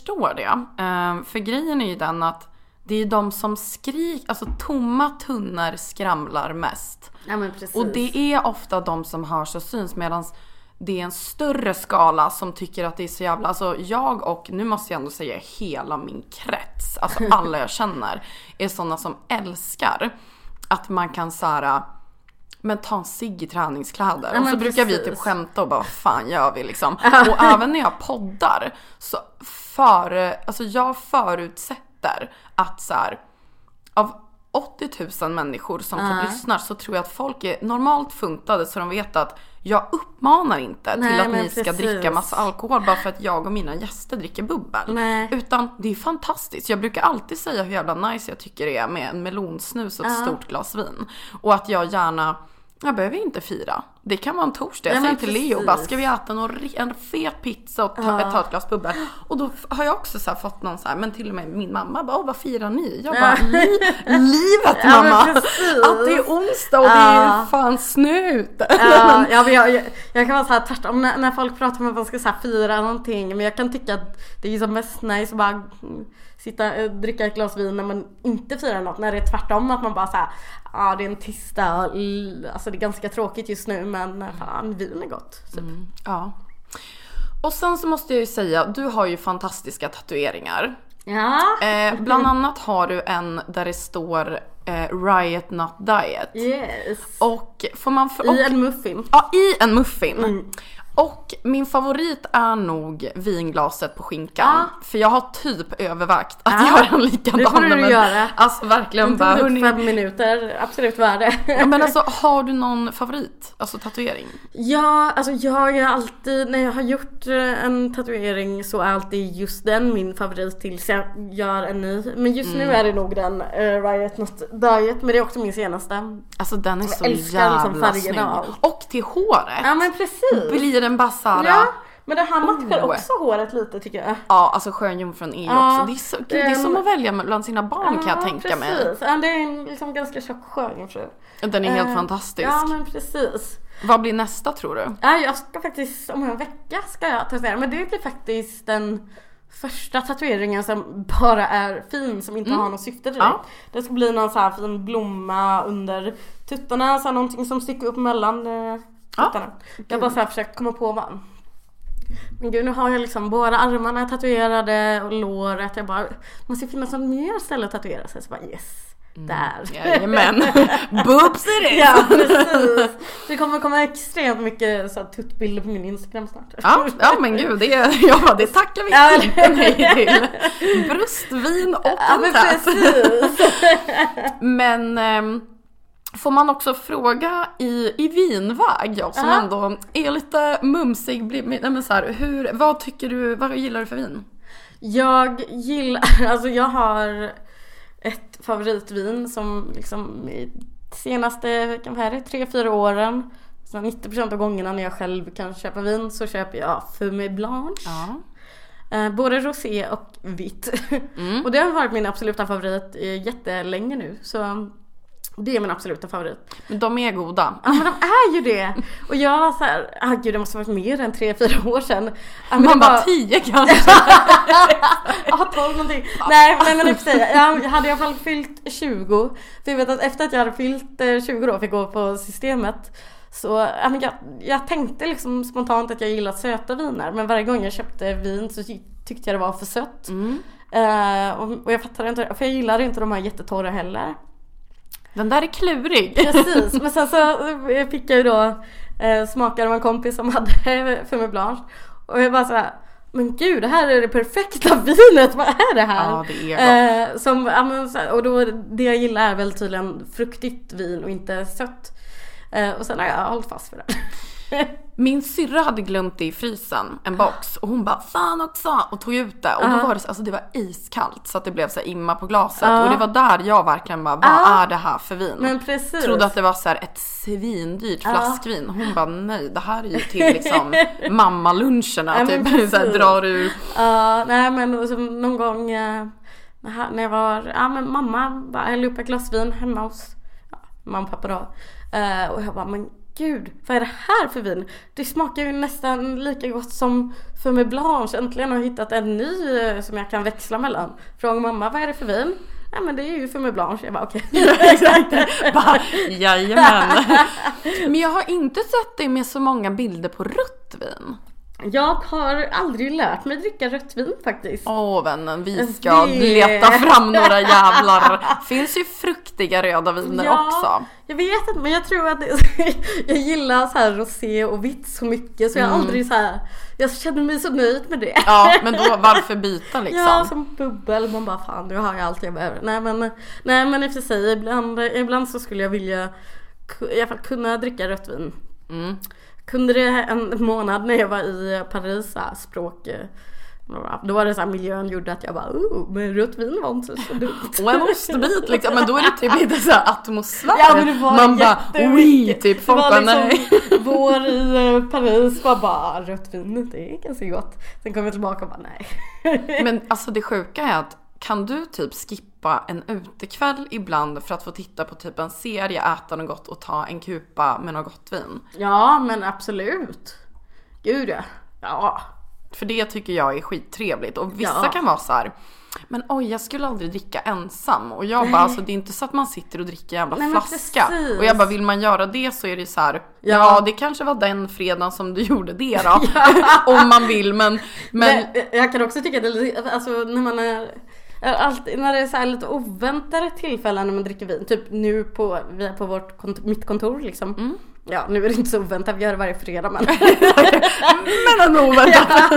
Förstår det. Ehm, för grejen är ju den att det är de som skriker, alltså tomma tunnor skramlar mest. Ja. Och det är ofta de som hörs och syns medan det är en större skala som tycker att det är så jävla, alltså jag och nu måste jag ändå säga hela min krets, alltså alla jag känner är sådana som älskar att man kan såhär men ta en cigg i träningskläder. Ja, och så men brukar vi precis. typ skämta och bara vad fan gör vi liksom. och även när jag poddar så för, alltså jag förutsätter att så här, av 80 000 människor som typ lyssnar så tror jag att folk är normalt funtade så de vet att jag uppmanar inte Nej, till att ni ska precis. dricka massa alkohol bara för att jag och mina gäster dricker bubbel. Nej. Utan det är fantastiskt. Jag brukar alltid säga hur jävla nice jag tycker det är med en melonsnus och ett stort glas vin. Och att jag gärna jag behöver inte fira. Det kan vara en torsdag. Jag Ja, säger till Leo bara, ska vi äta någon, en fet pizza och ta, ta ett glas bubbel? Och då har jag också så här fått någon så här, men till och med min mamma bara, vad firar ni? Jag bara, Li, livet Ja, men mamma! Att det är onsdag och det är Ja. fan snö ute. Ja, ja, men jag, jag, jag kan vara såhär tvärtom när, när folk pratar om att man ska så här fira någonting. Men jag kan tycka att det är som mest nice att bara sitta och dricka ett glas vin när man inte firar något. När det är tvärtom att man bara såhär, ja det är en tisdag alltså det är ganska tråkigt just nu men fan vin är gott. Typ. Ja. Och sen så måste jag ju säga, du har ju fantastiska tatueringar. Ja. Eh, bland annat har du en där det står eh, Riot Nut Diet. Yes. Och får man... För, och, I en muffin. Ja, i en muffin. Mm. Och min favorit är nog vinglaset på skinkan. För jag har typ övervägt att Ja, göra en likadan. det får du men- göra. Alltså verkligen Det bara, hörni, fem minuter, absolut värde. ja, men alltså har du någon favorit? Alltså tatuering? Ja, alltså jag är alltid, när jag har gjort eh, en tatuering så är alltid just den min favorit tills jag gör en ny. Men just Mm. nu är det nog den uh, Riot Not Diet, men det är också min senaste. Alltså den är så älskar liksom jävla färgerna snygg. och allt. Och till håret. Ja men precis. Blir den bara såhär, Ja, men det här matchar Oh. också håret lite tycker jag. Ja, alltså skönjungfrun är ju Ja, också, det är, så, gud, det är som att välja bland sina barn kan jag tänka mig. precis. Ja, det är en liksom ganska tjock sjöjungfru. Den är helt Eh, fantastisk. Ja men precis. Vad blir nästa tror du? Ja, jag ska faktiskt, om en vecka ska jag tatuera. Men det blir faktiskt den första tatueringen som bara är fin, som inte har något syfte direkt. Mm. Ja. Det ska bli någon så här fin blomma under tuttarna, så här någonting som sticker upp mellan Ja. Jag bara så här försökt komma på vad. Men gud nu har jag liksom båda armarna tatuerade och låret. Jag bara, måste det finnas något mer ställe att tatuera sig? Så bara yes, där. Jajamän. Boobs it is! Ja precis. Det kommer komma extremt mycket så här, tuttbilder på min Instagram snart. Ja, ja men gud, det, ja, det tackar vi Ja, inte nej till. Bröstvin och Ja men en precis. Men ehm, får man också fråga i, i vinväg, jag som Ja. ändå är lite mumsig, blir- nej, men så här, hur, vad tycker du, vad gillar du för vin? Jag gillar, alltså jag har ett favoritvin som liksom i senaste, kan vad är det, tre, fyra åren så 90% av gångerna när jag själv kan köpa vin så köper jag Fumé Blanche. Eh, både rosé och vitt. Mm. och det har varit min absoluta favorit eh, jättelänge nu. Så det är min absoluta favorit. Men de är goda. Ja men de är ju det! Och jag var såhär, ah gud det måste varit mer än 3-4 år sedan. Ja, men Man bara var- tio kanske. Ja, 12 någonting. Nej, nej men för sig, jag hade i alla fall fyllt 20. För jag vet att efter att jag hade fyllt eh, 20 då, fick gå på systemet. Så jag, jag tänkte liksom spontant att jag gillar söta viner. Men varje gång jag köpte vin så ty- tyckte jag det var för sött. Eh, och, och jag fattade inte för jag gillar inte de här jättetorra heller. Den där är klurig. Precis, men sen så eh, fick jag ju då eh, smaka av en kompis som hade Fumé Blanche. Och jag bara så här, men gud det här är det perfekta vinet, vad är det här? Ja, det är Eh, som, ja, men, och då, det jag gillar är väl tydligen fruktigt vin och inte sött. Eh, och sen har jag hållit fast vid det. Min syrra hade glömt det i frysen, en box. Och hon bara fan också! Och tog ut det. Och då var det, så- alltså det var iskallt så att det blev så imma på glaset. Och det var där jag verkligen bara, vad är det här för vin? Men precis. Trodde att det var så här ett svindyrt flaskvin. Hon bara nej, det här är ju till liksom mammaluncherna. Ja, typ så här, drar ur. Ja, nej men så någon gång eh, när jag- var, ja men mamma hällde upp ett glas vin hemma hos ja, mamma och pappa då. Eh, och jag bara, men gud vad är det här för vin? Det smakar ju nästan lika gott som Fumé Blanche. Äntligen har jag hittat en ny eh, som jag kan växla mellan. Fråga mamma, vad är det för vin? Ja men det är ju Fumé Blanche. Jag bara okej. Bara, Jajamän. Men jag har inte sett dig med så många bilder på rött vin. Jag har aldrig lärt mig dricka rött vin faktiskt. Åh vännen, vi ska Det- leta fram några jävlar. Finns ju fruktiga röda viner också. Jag vet inte men jag tror att det, jag gillar så här rosé och vitt så mycket så jag har aldrig så här, jag känner mig så nöjd med det. Mm. Ja, men då varför byta liksom? Ja, som bubbel. Man bara fan nu har jag allt jag behöver. Nej men, nej, men i och för sig ibland, ibland så skulle jag vilja i alla fall kunna dricka rött vin. Mm. Kunde det en månad när jag var i Paris, här, språk eh, då var det så här, miljön gjorde att jag bara oh, men rött vin var inte så dumt. Och en ostbit liksom, men då är det typ lite såhär atmosfär. Ja Man bara oui, typ folk var bara liksom nej. vår i eh, Paris var bara rött vin, det är ganska gott. Sen kom jag tillbaka och bara nej. Men alltså det sjuka är att kan du typ skippa en utekväll ibland för att få titta på typ en serie, äta något gott och ta en kupa med något gott vin? Ja men absolut. Gud ja. Ja. För det tycker jag är skittrevligt och vissa Ja. kan vara så här. Men oj jag skulle aldrig dricka ensam och jag bara alltså det är inte så att man sitter och dricker jävla Nej, flaska. Och jag bara vill man göra det så är det så här. Ja, Ja. det kanske var den fredagen som du gjorde det då. Om man vill men, men Men jag kan också tycka att det alltså när man är Alltid när det är så lite oväntade tillfällen när man dricker vin. Typ nu på, vi är på vårt kont- mitt kontor liksom. Mm. Ja nu är det inte så oväntat, vi gör det varje fredag men. Men ändå oväntat.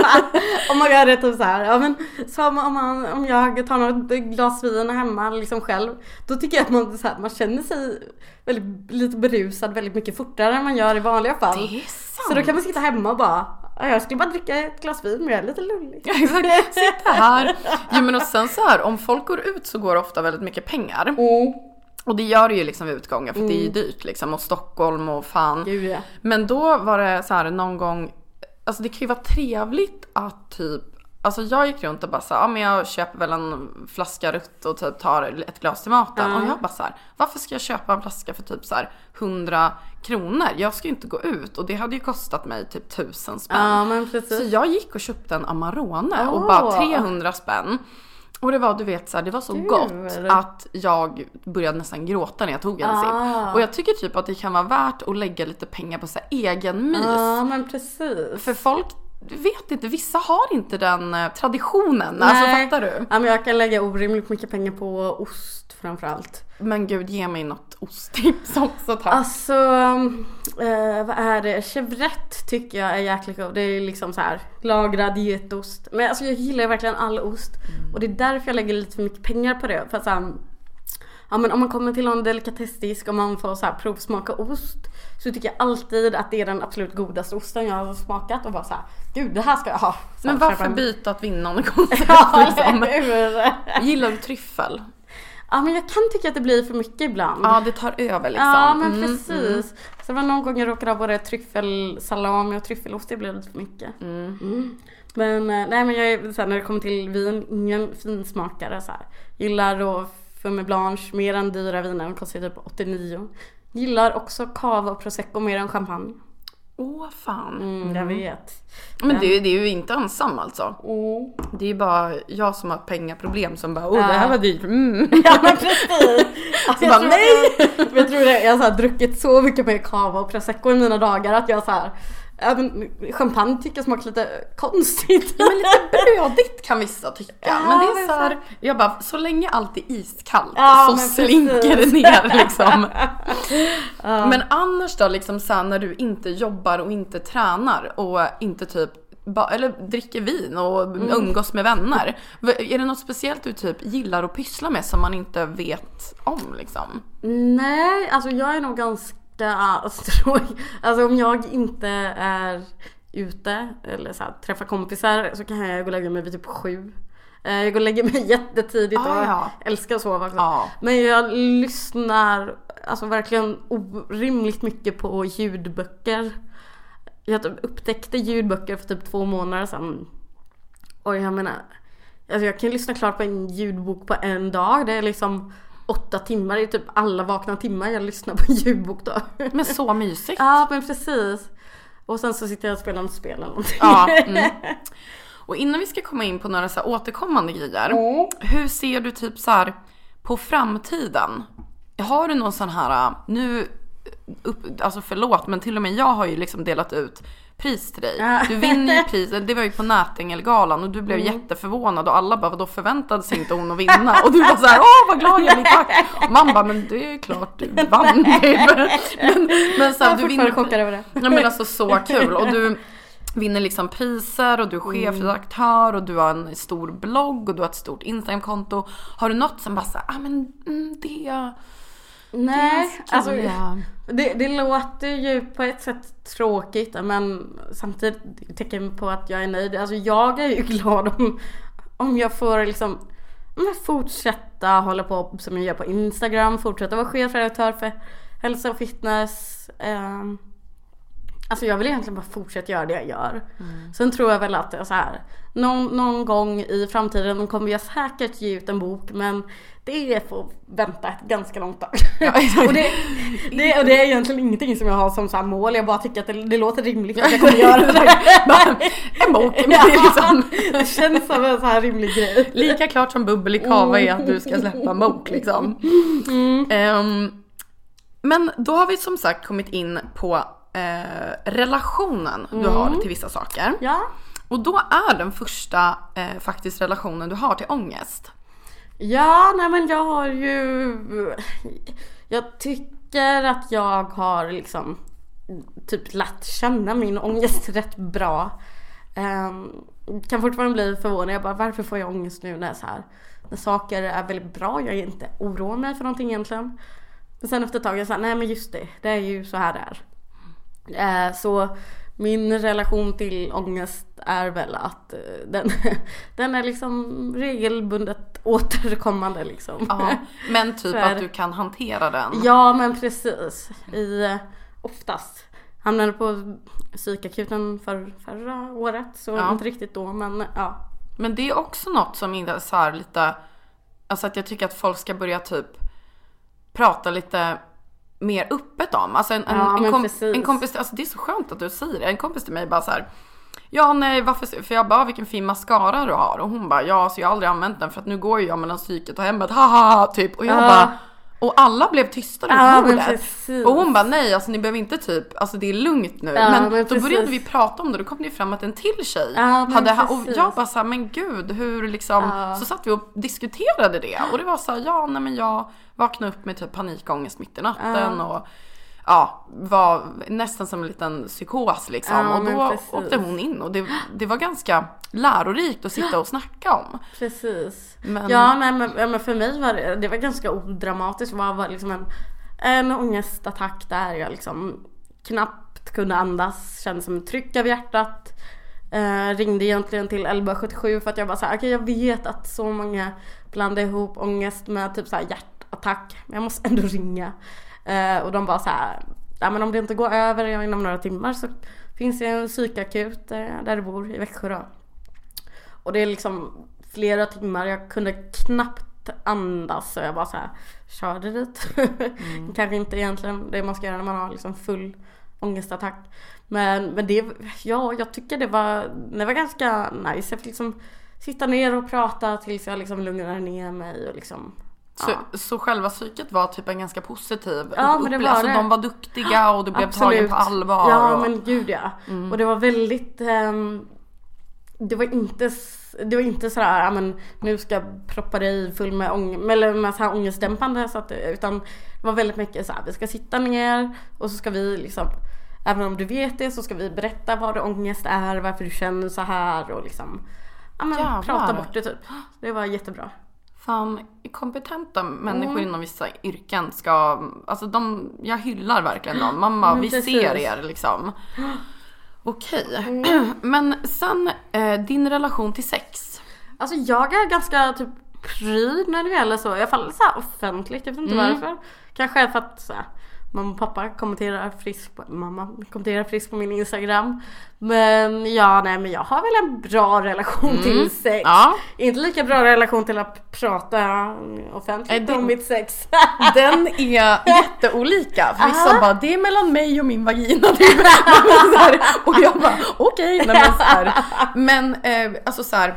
om man gör det typ så här, ja men som om, man, om jag tar något glas vin hemma liksom själv. Då tycker jag att man, så här, man känner sig väldigt, lite berusad väldigt mycket fortare än man gör i vanliga fall. Det är sant. Så då kan man sitta hemma och bara, ja, jag skulle bara dricka ett glas vin jag är lite lullig. Ja, exakt. Sitta här. Jo men och sen så här, om folk går ut så går det ofta väldigt mycket pengar. Mm. Och det gör det ju liksom vid utgångar för det är ju dyrt liksom. Och Stockholm och fan. Gud ja. Men då var det så här någon gång, alltså det kan ju vara trevligt att typ Alltså jag gick runt och bara så här, ja men jag köper väl en flaska rutt och typ tar ett glas till maten. Och jag bara så här, varför ska jag köpa en flaska för typ så här 100 kronor? Jag ska ju inte gå ut och det hade ju kostat mig typ 1000 spänn. Ja men precis. Så jag gick och köpte en Amarone och Åh. bara 300 spänn. Och det var du vet så här, det var så gott att jag började nästan gråta när jag tog en Ah. sipp. Och jag tycker typ att det kan vara värt att lägga lite pengar på så här egen mys. Ja men precis. För folk vet inte, vissa har inte den eh, traditionen. Alltså Nej. fattar du? Ja men jag kan lägga orimligt mycket pengar på ost framförallt. Men gud ge mig något osttips också tack. Alltså, eh, vad är det? Chevret tycker jag är jäkligt god. Det är liksom så här lagrad getost. Men alltså jag gillar verkligen all ost. Och det är därför jag lägger lite för mycket pengar på det. För att så här, ja men om man kommer till någon delikatessdisk och man får så här provsmaka ost. Så tycker jag alltid att det är den absolut godaste osten jag har smakat. Och bara så här, gud det här ska jag ha. Så Men köpa varför byta ett vinnande koncept Ja, liksom? Gillar du tryffel? Ja men jag kan tycka att det blir för mycket ibland. Ja det tar över liksom. Ja men Mm, precis. Så det var någon gång jag råkade ha både tryffelsalami och tryffelost. Det blev lite för mycket. Mm. Men eh, nej men jag är så här, när det kommer till vin, ingen finsmakare så här. Gillar då Fumé Blanche mer än dyra viner. De kostar typ 89. Gillar också cava och prosecco mer än champagne. Åh fan. Mm, Jag vet. Men det, det är ju inte ensam alltså. Det är ju bara jag som har pengaproblem som bara åh det här var dyrt. Mm. Ja men precis! Alltså, jag, bara, tror, nej! Jag, jag tror det, jag har druckit så mycket mer cava och prosecco i mina dagar att jag så här, ja, men, champagne tycker jag smakar lite konstigt. Ja, men lite brödigt kan vissa tycka. Ja, men det är så här, jag bara så länge allt är iskallt Ja, så slinker det ner liksom. Men annars då liksom så här, när du inte jobbar och inte tränar och inte typ eller dricker vin och Mm. umgås med vänner. Är det något speciellt du typ gillar att pyssla med som man inte vet om liksom? Nej, alltså jag är nog ganska tråkig. Alltså om jag inte är ute eller så här, träffar kompisar så kan jag gå och lägga mig vid typ sju. Eh, Jag går och lägger mig jättetidigt och Ah, ja. älskar att sova också. Ja. Men jag lyssnar alltså verkligen orimligt mycket på ljudböcker. Jag typ upptäckte ljudböcker för typ två månader sedan. Och jag menar, alltså jag kan lyssna klart på en ljudbok på en dag. Det är liksom åtta timmar, det är typ alla vakna timmar jag lyssnar på ljudbok då. Men så mysigt. ja men precis. Och sen så sitter jag och spelar något spel eller någonting. Ja, mm. Och innan vi ska komma in på några så här återkommande grejer. Hur ser du typ så här på framtiden? Har du någon sån här, nu, upp, alltså förlåt men till och med jag har ju liksom delat ut pris till dig. Ja. Du vinner ju priset, det var ju på Nätingelgalan och du blev jätteförvånad och alla bara vadå förväntade sig inte hon att vinna? Och du var såhär åh vad glad jag blir tack! Och man bara men det är ju klart du vann typ. Men, men så här, du vinner chockad över det. Ja men alltså så kul och du vinner liksom priser och du är chefredaktör och du har en stor blogg och du har ett stort Instagramkonto. Har du något som bara såhär, ah men mm, det, Nej, det alltså det, det låter ju på ett sätt tråkigt men samtidigt tecken på att jag är nöjd. Alltså jag är ju glad om, om jag får liksom men fortsätta hålla på som jag gör på Instagram, fortsätta vara chefredaktör för hälsa och fitness. ehm, Alltså jag vill egentligen bara fortsätta göra det jag gör. Sen tror jag väl att så här. Någon, någon gång i framtiden kommer jag säkert ge ut en bok men det får vänta ett ganska långt tag. exakt. och, det, det, och det är egentligen ingenting som jag har som så mål. Jag bara tycker att det, det låter rimligt att jag kommer göra det. En bok, men det liksom det känns som en så här rimlig grej. lika klart som bubbel i kava är att du ska släppa en bok liksom. Ehm, men då har vi som sagt kommit in på eh, relationen du har till vissa saker. Ja. Och då är den första eh, faktiskt relationen du har till ångest. Ja, nej men jag har ju... Jag tycker att jag har liksom typ lärt känna min ångest rätt bra. Um, kan fortfarande bli förvånad. Jag bara, varför får jag ångest nu när, så här, när saker är väldigt bra? Jag är inte oroar mig för någonting egentligen. Men sen efter ett tag, jag sa, nej men just det, det är ju så här det är. Eh, så min relation till ångest är väl att eh, den, den är liksom regelbundet återkommande liksom. Ja, men typ att du kan hantera den. Ja men precis. I, eh, oftast. Hamnade på psykakuten för, förra året så Ja. inte riktigt då men ja. Men det är också något som inte är så här lite, alltså att jag tycker att folk ska börja typ prata lite mer öppet om. Alltså en, en, Ja, en, men kom, precis. en kompis, alltså det är så skönt att du säger det. En kompis till mig bara så här. Ja nej varför, för jag bara "Ah, vilken fin mascara du har och hon bara ja så jag har aldrig använt den för att nu går ju jag mellan psyket och hemmet haha typ och jag Ja. bara och alla blev tysta runt bordet. Och hon bara nej alltså ni behöver inte typ, alltså det är lugnt nu. Ja, men, men då började vi prata om det. Då kom det fram att en till tjej Ja, hade ha- och jag bara såhär men gud hur liksom, så satt vi och diskuterade det. Och det var såhär ja nej men jag vaknade upp med typ panikångest mitt i natten och ja, var nästan som en liten psykos liksom. Ja, och då precis. åkte hon in och det, det var ganska lärorikt att sitta och snacka om. Precis. Men- Ja nej, men, men för mig var det, det var ganska odramatiskt. Det var, var liksom en, en ångestattack där jag liksom knappt kunde andas. Kände som ett tryck över hjärtat. Eh, ringde egentligen till 1177 för att jag bara såhär, okej jag vet att så många blandar ihop ångest med typ såhär hjärtattack. Men jag måste ändå ringa. Eh, och de bara så här, ja men om det inte går över inom några timmar så finns det en psykakut eh, där du bor i Växjö då. Och det är liksom flera timmar, jag kunde knappt andas så jag bara så här körde dit. Kanske inte egentligen det man ska göra när man har liksom full ångestattack. Men, men det, ja jag tycker det var, det var ganska nice. Jag fick liksom sitta ner och prata tills jag liksom lugnade ner mig och liksom Så, ja. så själva psyket var typ en ganska positiv Ja, men det var alltså de var duktiga och du blev tagen på allvar. Ja och, men gud ja. Och det var väldigt ehm, Det var inte Det var inte sådär men nu ska jag proppa dig full med, ång- eller med så här ångestdämpande så att, utan det var väldigt mycket så här, vi ska sitta ner och så ska vi liksom Även om du vet det så ska vi berätta vad ångest är, varför du känner så här och liksom Ja men prata bort det typ. Det var jättebra. Fan, kompetenta människor Mm. inom vissa yrken ska, alltså de, jag hyllar verkligen dem. Mamma, Mm, vi precis. ser er liksom. Okej, Mm. men sen eh, din relation till sex. Alltså jag är ganska typ pryd när det gäller så, i alla fall så här offentligt, jag vet inte varför. Kanske för att så här, mamma och pappa kommenterar friskt på, mamma kommenterar friskt på min instagram. Men ja, nej men jag har väl en bra relation till sex. Ja. Inte lika bra relation till att prata offentligt Är det- om mitt sex. Den är jätteolika. För vissa Aha. bara, det är mellan mig och min vagina. Och jag bara, okej. nej, men, så här. men eh, alltså så här,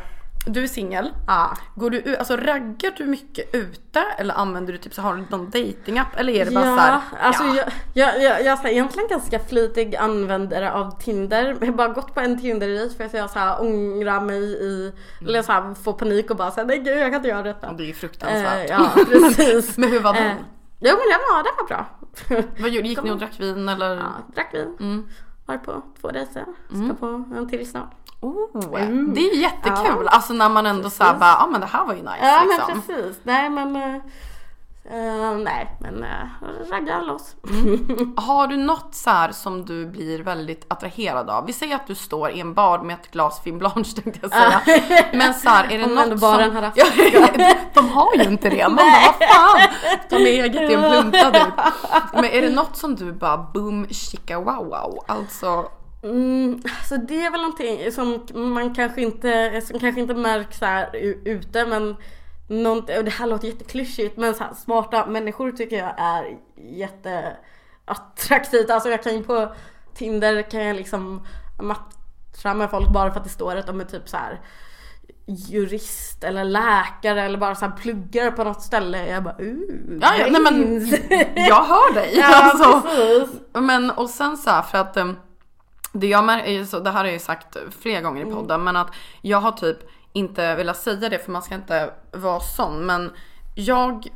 du är singel. ja. Går du alltså raggar du mycket ute eller använder du typ så har du någon datingapp eller är det bara ja, så här, alltså ja. jag, jag, jag, jag är egentligen ganska flitig användare av Tinder. Jag har bara gått på en Tinder-dejt för att jag så här, ångrar mig i, eller så här, får panik och bara säger nej gud jag kan inte göra detta. Det är ju Eh, fruktansvärt. ja precis. Men hur var den? Eh, jo men den var, den var bra. Vad gjorde, gick ni och drack vin eller? ja, drack vin. Mm. Var på två dejter. Ska på en till snart. Oh, Det är ju jättekul. Ja. Alltså när man ändå såhär bara, ja men det här var ju nice Ja liksom. men precis. Nej men eh, nej men uh, ragga loss. Har du något så här som du blir väldigt attraherad av? Vi säger att du står i en bar med ett glas Fin Blanche tänkte jag säga. Men så här, är det Om något ändå som... haft Ja, de har ju inte det. Man bara, vad fan! Ta med eget i en plunta typ. Men är det något som du bara boom chicka wow wow? Alltså, Mm, så det är väl någonting som man kanske inte, som kanske inte märks så här ute men och det här låter jätteklyschigt men så här, smarta människor tycker jag är jätteattraktivt. Alltså jag kan ju på Tinder kan jag liksom matcha med folk bara för att det står att de är typ så här jurist eller läkare eller bara så här pluggar på något ställe. Jag bara uh, ja, ja nej men jag hör dig. Ja, alltså. precis. Men och sen så här för att um, det jag märker, så det här har jag ju sagt flera gånger i podden, men att jag har typ inte vilja säga det för man ska inte vara sån. Men jag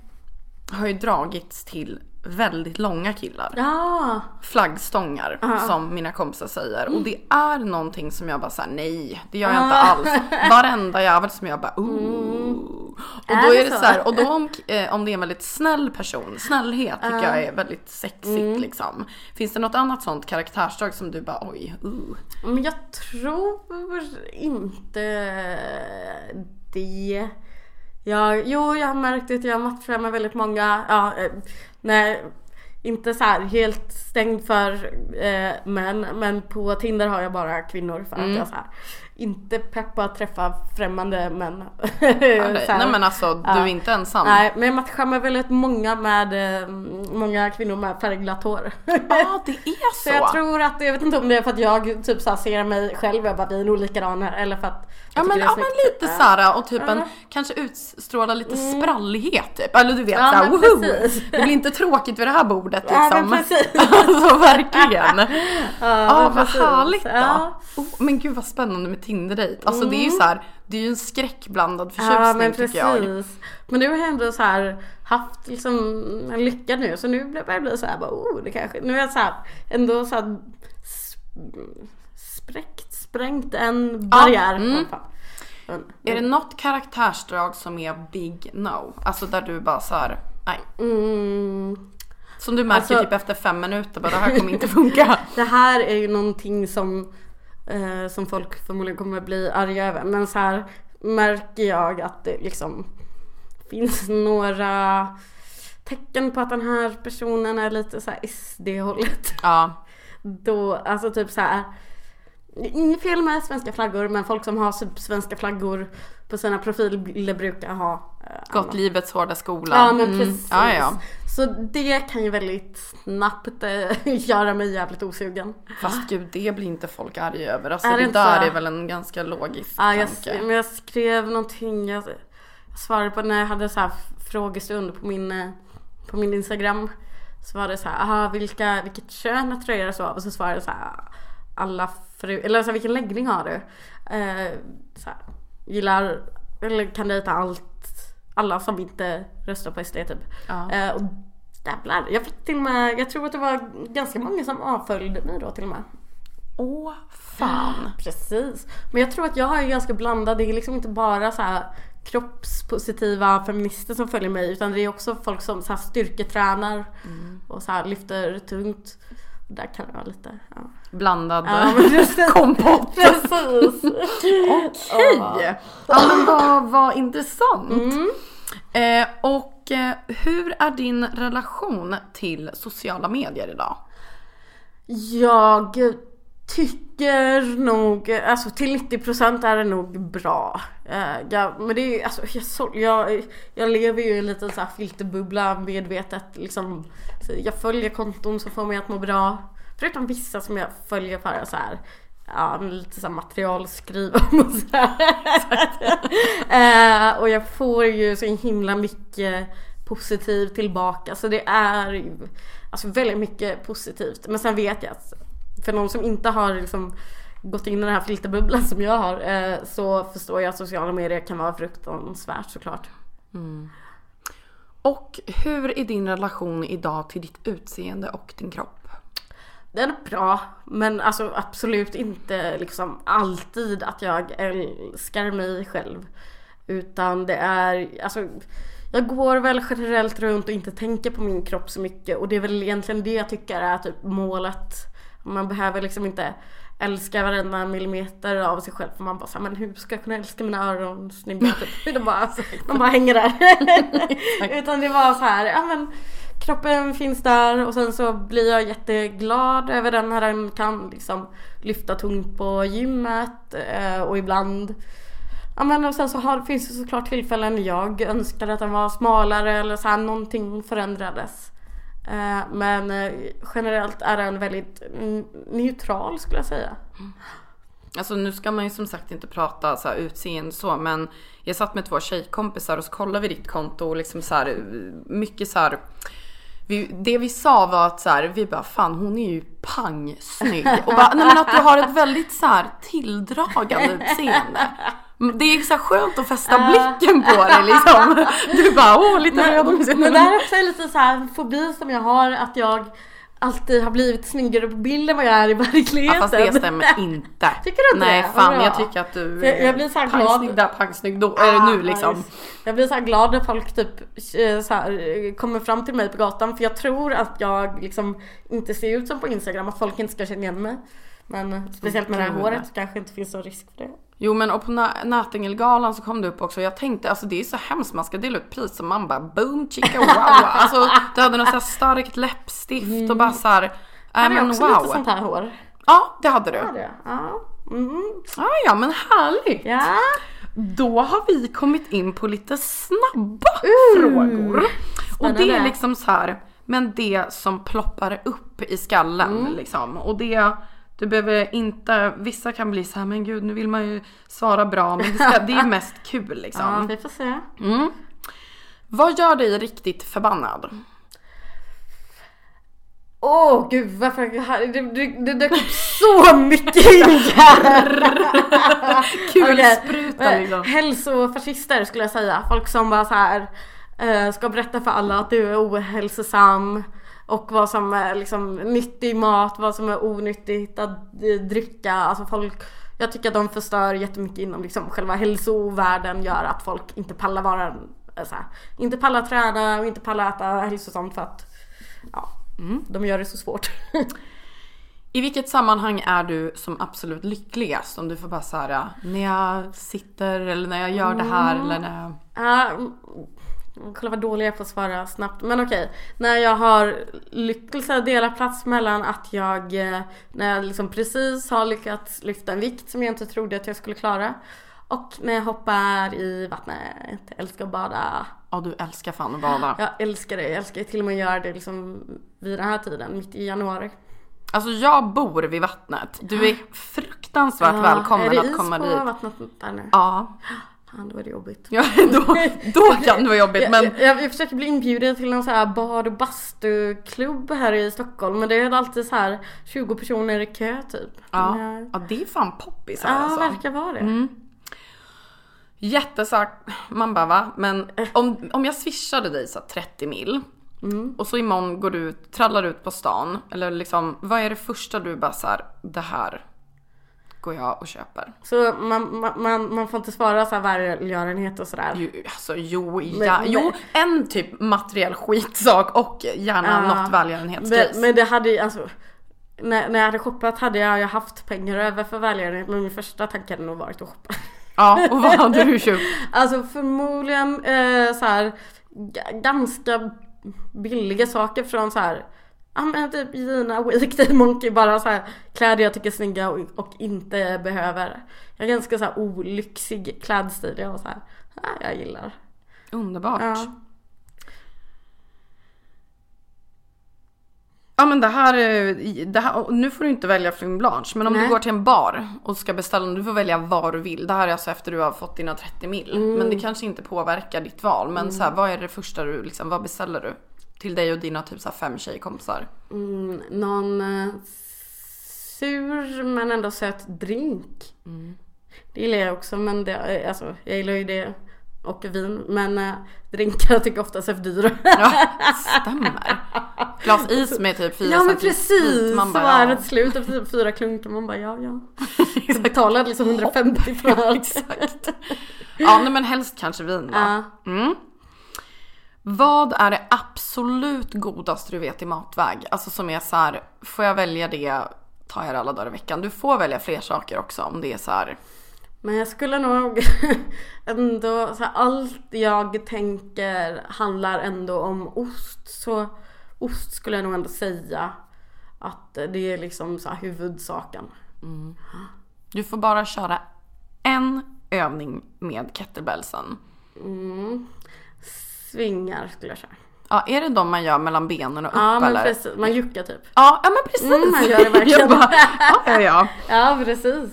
har ju dragits till väldigt långa killar. Ja, Flaggstångar som mina kompisar säger. Och det är någonting som jag bara såhär nej det gör jag Ah. inte alls. Varenda jävel som jag bara ooh. Och Är då är det så? så här, och då om, eh, om det är en väldigt snäll person, snällhet tycker Ah. jag är väldigt sexigt Mm. liksom. Finns det något annat sånt karaktärsdrag som du bara oj, uh. men jag tror inte det. Jag, jo, jag har märkt att jag matchar med väldigt många, ja, eh, nej, inte så här helt stängd för eh, män, men på Tinder har jag bara kvinnor för att jag så här, inte pepp på att träffa främmande män. Ja, nej, men alltså du Ja. är inte ensam. Nej, men jag matchar med väldigt många med, eh, många kvinnor med färgglatt hår. Ja det är så. Så jag tror att, jag vet inte om det är för att jag typ så ser mig själv, jag bara vi är nog likadana eller för att Ja men, ja, men snyggt. lite Ja. såhär och typ en, Ja. kanske utstråla lite sprallighet typ. Eller du vet Ja, såhär woho! Det blir inte tråkigt vid det här bordet Ja, liksom. men precis. alltså verkligen. Ja, Ja men vad precis. härligt då. Ja. Oh, men gud vad spännande med Tinder-dejt. Alltså det är ju så här, det är ju en skräckblandad förtjusning Ja men tycker jag. precis. Men nu har jag ändå så här haft liksom en lycka nu så nu börjar jag bli så här bara oh det kanske, nu är jag så här ändå så här sp- spräckt, sprängt en barriär. mm. alla fall. Men- Är det något karaktärsdrag som är big no? Alltså där du bara så här, nej. Mm. Som du märker Alltså- typ efter fem minuter, bara det här kommer inte funka. Det här är ju någonting som, eh, som folk förmodligen kommer bli arga över. Men så här märker jag att det liksom finns några tecken på att den här personen är lite så här SD-hållet. Ja. Då, alltså typ så här. Inget fel med svenska flaggor men folk som har typ svenska flaggor på sina profilbilder brukar ha Gått livets hårda skola. Ja men Mm. precis. Ja, ja. Så det kan ju väldigt snabbt eh, göra mig jävligt osugen. Fast gud, det blir inte folk arga över. Alltså Är det det, där så? är väl en ganska logisk Ja, jag, tanke. men jag skrev någonting, jag, jag svarade på när jag hade så här frågestund på min, eh, på min Instagram. Så var det så här, aha, vilka, vilket kön attraheras av? Och så svarade jag så här, alla fru, eller så här, vilken läggning har du? Eh, så här, gillar, eller kan dejta allt, alla som inte röstar på SD typ. Ja. Eh, och jävlar, jag fick till och med, jag tror att det var ganska många som avföljde mig då till och med. Åh fan. Precis. Men jag tror att jag är ganska blandad. Det är liksom inte bara så här kroppspositiva feminister som följer mig utan det är också folk som så här styrketränar och så här lyfter tungt. Där kan det vara lite, ja. Blandad Ja, kompott. Precis. Okej. Ja men vad, vad intressant. Mm. Eh, och eh, hur är din relation till sociala medier idag? Jag tycker nog, alltså till 90% är det nog bra. Eh, jag, men det är ju, alltså, jag, så, jag, jag lever ju i en liten så här filterbubbla medvetet liksom. Jag följer konton som får mig att må bra. Förutom vissa som jag följer för så här. Ja, lite så här materialskriv och så här. eh, Och jag får ju så himla mycket positivt tillbaka så det är ju alltså väldigt mycket positivt. Men sen vet jag att för någon som inte har liksom gått in i den här filterbubblan som jag har eh, så förstår jag att sociala medier kan vara fruktansvärt såklart. Och hur är din relation idag till ditt utseende och din kropp? Den är bra men alltså absolut inte liksom alltid att jag älskar mig själv. Utan det är, alltså jag går väl generellt runt och inte tänker på min kropp så mycket och det är väl egentligen det jag tycker är typ målet. Man behöver liksom inte älska varenda millimeter av sig själv för man bara såhär, men hur ska jag kunna älska mina öron snygga? Typ. De, bara, de bara hänger där. Utan det var så här, ja men kroppen finns där och sen så blir jag jätteglad över den här den kan liksom lyfta tungt på gymmet eh, och ibland Ja men och sen så har, finns det såklart tillfällen jag önskade att den var smalare eller så här någonting förändrades. Eh, men eh, generellt är den väldigt mm, neutral skulle jag säga. Alltså nu ska man ju som sagt inte prata så här utseende så men jag satt med två tjejkompisar och så kollade vi ditt konto och liksom så här mycket så här vi, det vi sa var att så här, vi bara fan hon är ju pangsnygg och bara nej men att du har ett väldigt så här tilldragande utseende. Det är så skönt att fästa blicken på dig liksom. Du bara åh lite röd om. Men det här är också lite så här fobi som jag har att jag alltid har blivit snyggare på bild än vad jag är i verkligheten. Ja, fast det stämmer inte. Tycker du inte Nej det? Fan jag tycker att du jag- jag blir så glad. pangsnygg där, pangsnygg då. det nu Ah, liksom? nice. Jag blir så glad när folk typ eh, så här, kommer fram till mig på gatan för jag tror att jag liksom inte ser ut som på Instagram, att folk inte ska känna igen mig. Men speciellt med det här Gud. håret kanske inte finns så risk för det. Jo men och på Nä- Nätingelgalan så kom det upp också. Jag tänkte alltså det är så hemskt man ska dela ut pris och man bara boom chicka wow. Alltså du hade något så här starkt läppstift och bara så här. Nej Hade jag också lite wow. sånt här hår? Ja det hade du. Ja, det. Ja. Mm. Ja ja men härligt. ja. Då har vi kommit in på lite snabba frågor. Och det är Spännande. liksom så här, men det som ploppar upp i skallen Mm. liksom. Och det, du behöver inte, vissa kan bli så här, men gud nu vill man ju svara bra men det, ska, det är mest kul ja, liksom. vi får se. Vad gör dig riktigt förbannad? Åh gud varför, det, det, det dök upp så mycket hinkar! Kulspruta liksom. Hälsofascister skulle jag säga. Folk som bara så här eh, ska berätta för alla att du är ohälsosam. Och vad som är liksom nyttig mat, vad som är onyttigt att eh, dricka. Alltså folk, jag tycker att de förstör jättemycket inom liksom själva hälsovärlden. Gör att folk inte pallar vara, eh, här, inte pallar träna och inte pallar äta hälsosamt för att ja, de gör det så svårt. I vilket sammanhang är du som absolut lyckligast? Om du får bara säga när jag sitter eller när jag gör det här eller när jag... Ja, mm, kolla vad dålig jag är på att svara snabbt. Men okej, när jag har lyckats dela plats mellan att jag, eh, när jag liksom precis har lyckats lyfta en vikt som jag inte trodde att jag skulle klara. Och när jag hoppar i vattnet. Jag älskar att bada. Ja du älskar fan att bada. Jag älskar det. Jag älskar till och med att göra det liksom vid den här tiden, mitt i januari. Alltså jag bor vid vattnet. Du är fruktansvärt välkommen är det att is komma på dit. vattnet där nu? Ja. Fan, då är det jobbigt. ja då, då kan det vara jobbigt men Jag, jag, jag försöker bli inbjuden till någon så här bad och bastuklubb här i Stockholm men det är alltid så här 20 personer i kö typ. ja, Men ja det är fan poppis här ja alltså. verkar vara det. Jättesak, man bara va? Men om, om jag swishade dig så här 30 mil och så imorgon går du ut, trallar ut på stan eller liksom vad är det första du bara så här, det här går jag och köper? Så man, man, man, får inte svara så här välgörenhet och sådär. Jo, alltså jo, ja, men- jo en typ materiell skitsak och gärna Ja. något välgörenhetsgrejs. men, men det hade ju alltså när, när jag hade shoppat hade jag ju haft pengar över för välgörenhet men min första tanke hade nog varit att shoppa. Ja, och vad hade du köpt? Alltså förmodligen eh, så här ganska billiga saker från så här Ja men typ Gina Weekday Monkey bara så här kläder jag tycker är snygga och, och inte behöver. Jag har ganska så här olyxig klädstil. Jag så här, ja, jag gillar. Underbart. Ja. Ja men det här, är- det här, nu får du inte välja Fling Blanche men om Nej. du går till en bar och ska beställa, du får välja vad du vill. Det här är alltså efter du har fått dina 30 mil. Mm. Men det kanske inte påverkar ditt val. Men så här, vad är det första du liksom, vad beställer du? Till dig och dina typ så fem tjejkompisar. Mm, någon eh, sur men ändå söt drink. Det gillar jag också men det, eh, alltså, jag gillar ju det och vin men eh, drinkar tycker jag oftast är för dyra. Ja, stämmer. Glas is med typ fyra Ja men precis! Man så bara, är ja. det till slut efter typ fyra klunkar man bara ja ja. Jag betalade liksom 150 för allt. Exakt. Ja nej, men helst kanske vin då. Ja. Mm. Vad är det absolut godaste du vet i matväg? Alltså som är så här, får jag välja det tar jag det alla dagar i veckan. Du får välja fler saker också om det är så här. Men jag skulle nog ändå, så här, allt jag tänker handlar ändå om ost. Så ost skulle jag nog ändå säga att det är liksom så här huvudsaken. Du får bara köra en övning med kettlebellsen. Svingar skulle jag säga. Ja, är det de man gör mellan benen och upp Ja men eller? precis, man juckar typ. Ja, ja men precis. Mm, man gör det verkligen. Jag bara, ja, ja, ja. Ja precis.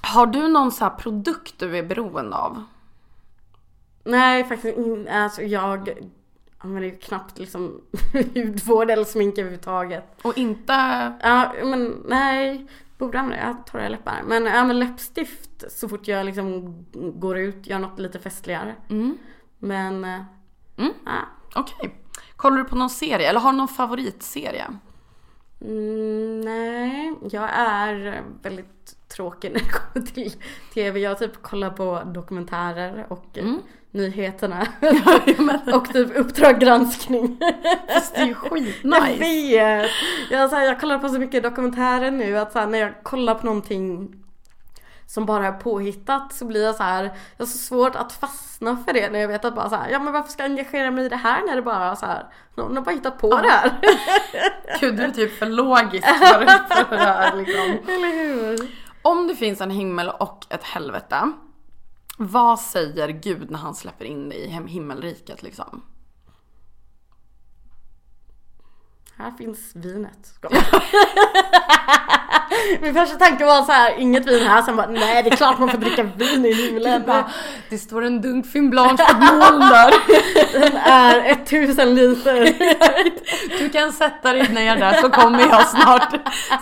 Har du någon så här produkt du är beroende av? Nej faktiskt inte, alltså jag använder ju knappt liksom hudvård eller smink överhuvudtaget. Och inte... Ja men nej. Borde använda, jag har torra läppar. Men, ja, men läppstift så fort jag liksom går ut, gör något lite festligare. Men, eh, Mm. ja. Okej. Kollar du på någon serie eller har du någon favoritserie? Mm, nej, jag är väldigt tråkig när det kommer till tv. Jag typ kollar på dokumentärer och eh, nyheterna. och typ Uppdrag granskning. Fast det är ju Jag skitnice. vet! Jag, så här, jag kollar på så mycket dokumentärer nu att så här, när jag kollar på någonting som bara är påhittat så blir jag så här, jag har så svårt att fastna för det när jag vet att bara så här, ja men varför ska jag engagera mig i det här när det bara så här, någon har bara hittat på det här. Gud, du är typ för logisk för, för det här liksom. Eller hur? Om det finns en himmel och ett helvete, vad säger Gud när han släpper in dig i himmelriket liksom? Här finns vinet. Min första tanke var så här, inget vin här, sen bara nej det är klart man får dricka vin i himlen. Det står en dunk fin blanche på ett moln där. Den är 1000 liter. Du kan sätta dig ner där så kommer jag snart.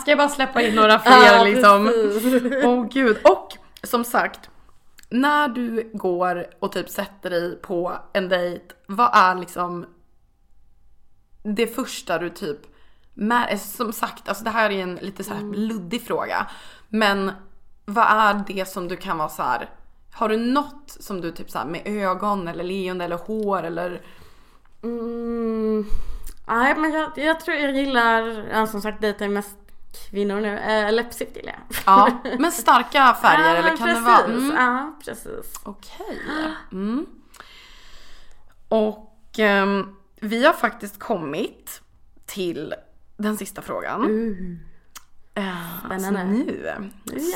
Ska jag bara släppa in några fler Ja, liksom. Åh gud. Och som sagt, när du går och typ sätter dig på en dejt, vad är liksom det första du typ med, som sagt, alltså det här är en lite så här luddig fråga. Men vad är det som du kan vara så här. Har du något som du typ så här med ögon eller leende eller hår eller Mm, nej men jag, jag tror jag gillar, ja, som sagt dejtar mest kvinnor nu. Äh, läppstift gillar jag. Ja, men starka färger Ja, eller kan precis. det vara? Mm. Ja precis. Okej. Mm. Och ehm, vi har faktiskt kommit till den sista frågan. Alltså Spännande. nu, jävlar.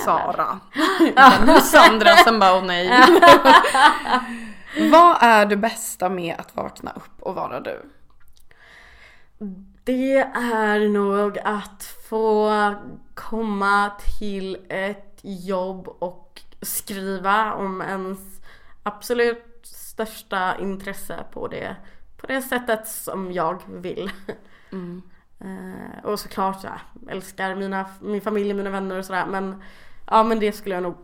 Sara. nu Sandra som bara åh nej. Vad är det bästa med att vakna upp och vara du? Det är nog att få komma till ett jobb och skriva om ens absolut största intresse på det, på det sättet som jag vill. Eh, och såklart jag älskar mina, min familj, mina vänner och sådär men ja men det skulle jag nog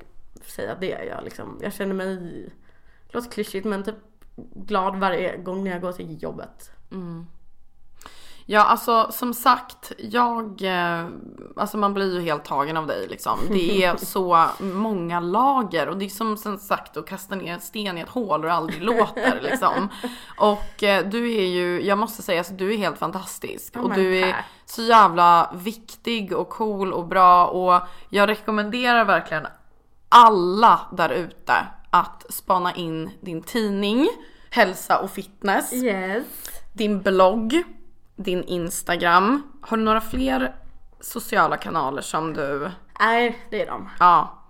säga att det är jag liksom. Jag känner mig, det låter klyschigt men typ glad varje gång när jag går till jobbet. Mm. Ja alltså som sagt, jag, eh, alltså man blir ju helt tagen av dig liksom. Det är så många lager och det är som som sagt att kasta ner en sten i ett hål och det aldrig låter liksom. Och eh, du är ju, jag måste säga, alltså, du är helt fantastisk. och men du är tack. så jävla viktig och cool och bra och jag rekommenderar verkligen alla där ute att spana in din tidning, hälsa och fitness Yes. din blogg, din Instagram. Har du några fler sociala kanaler som du... Nej, det är de. Ja.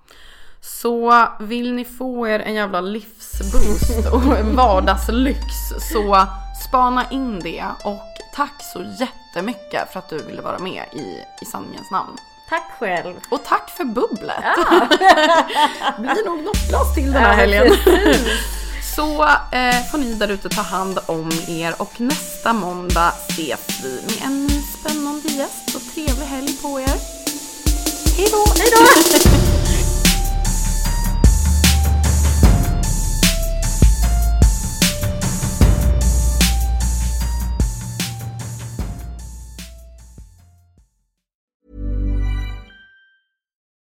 Så vill ni få er en jävla livsboost och en vardagslyx så spana in det och tack så jättemycket för att du ville vara med i, i sanningens namn. Tack själv. Och tack för bubblet! blir nog något glas till den här helgen. Så eh, får ni där ute ta hand om er och nästa måndag ses vi med en ny spännande gäst. och trevlig helg på er. Hej då! Hej då!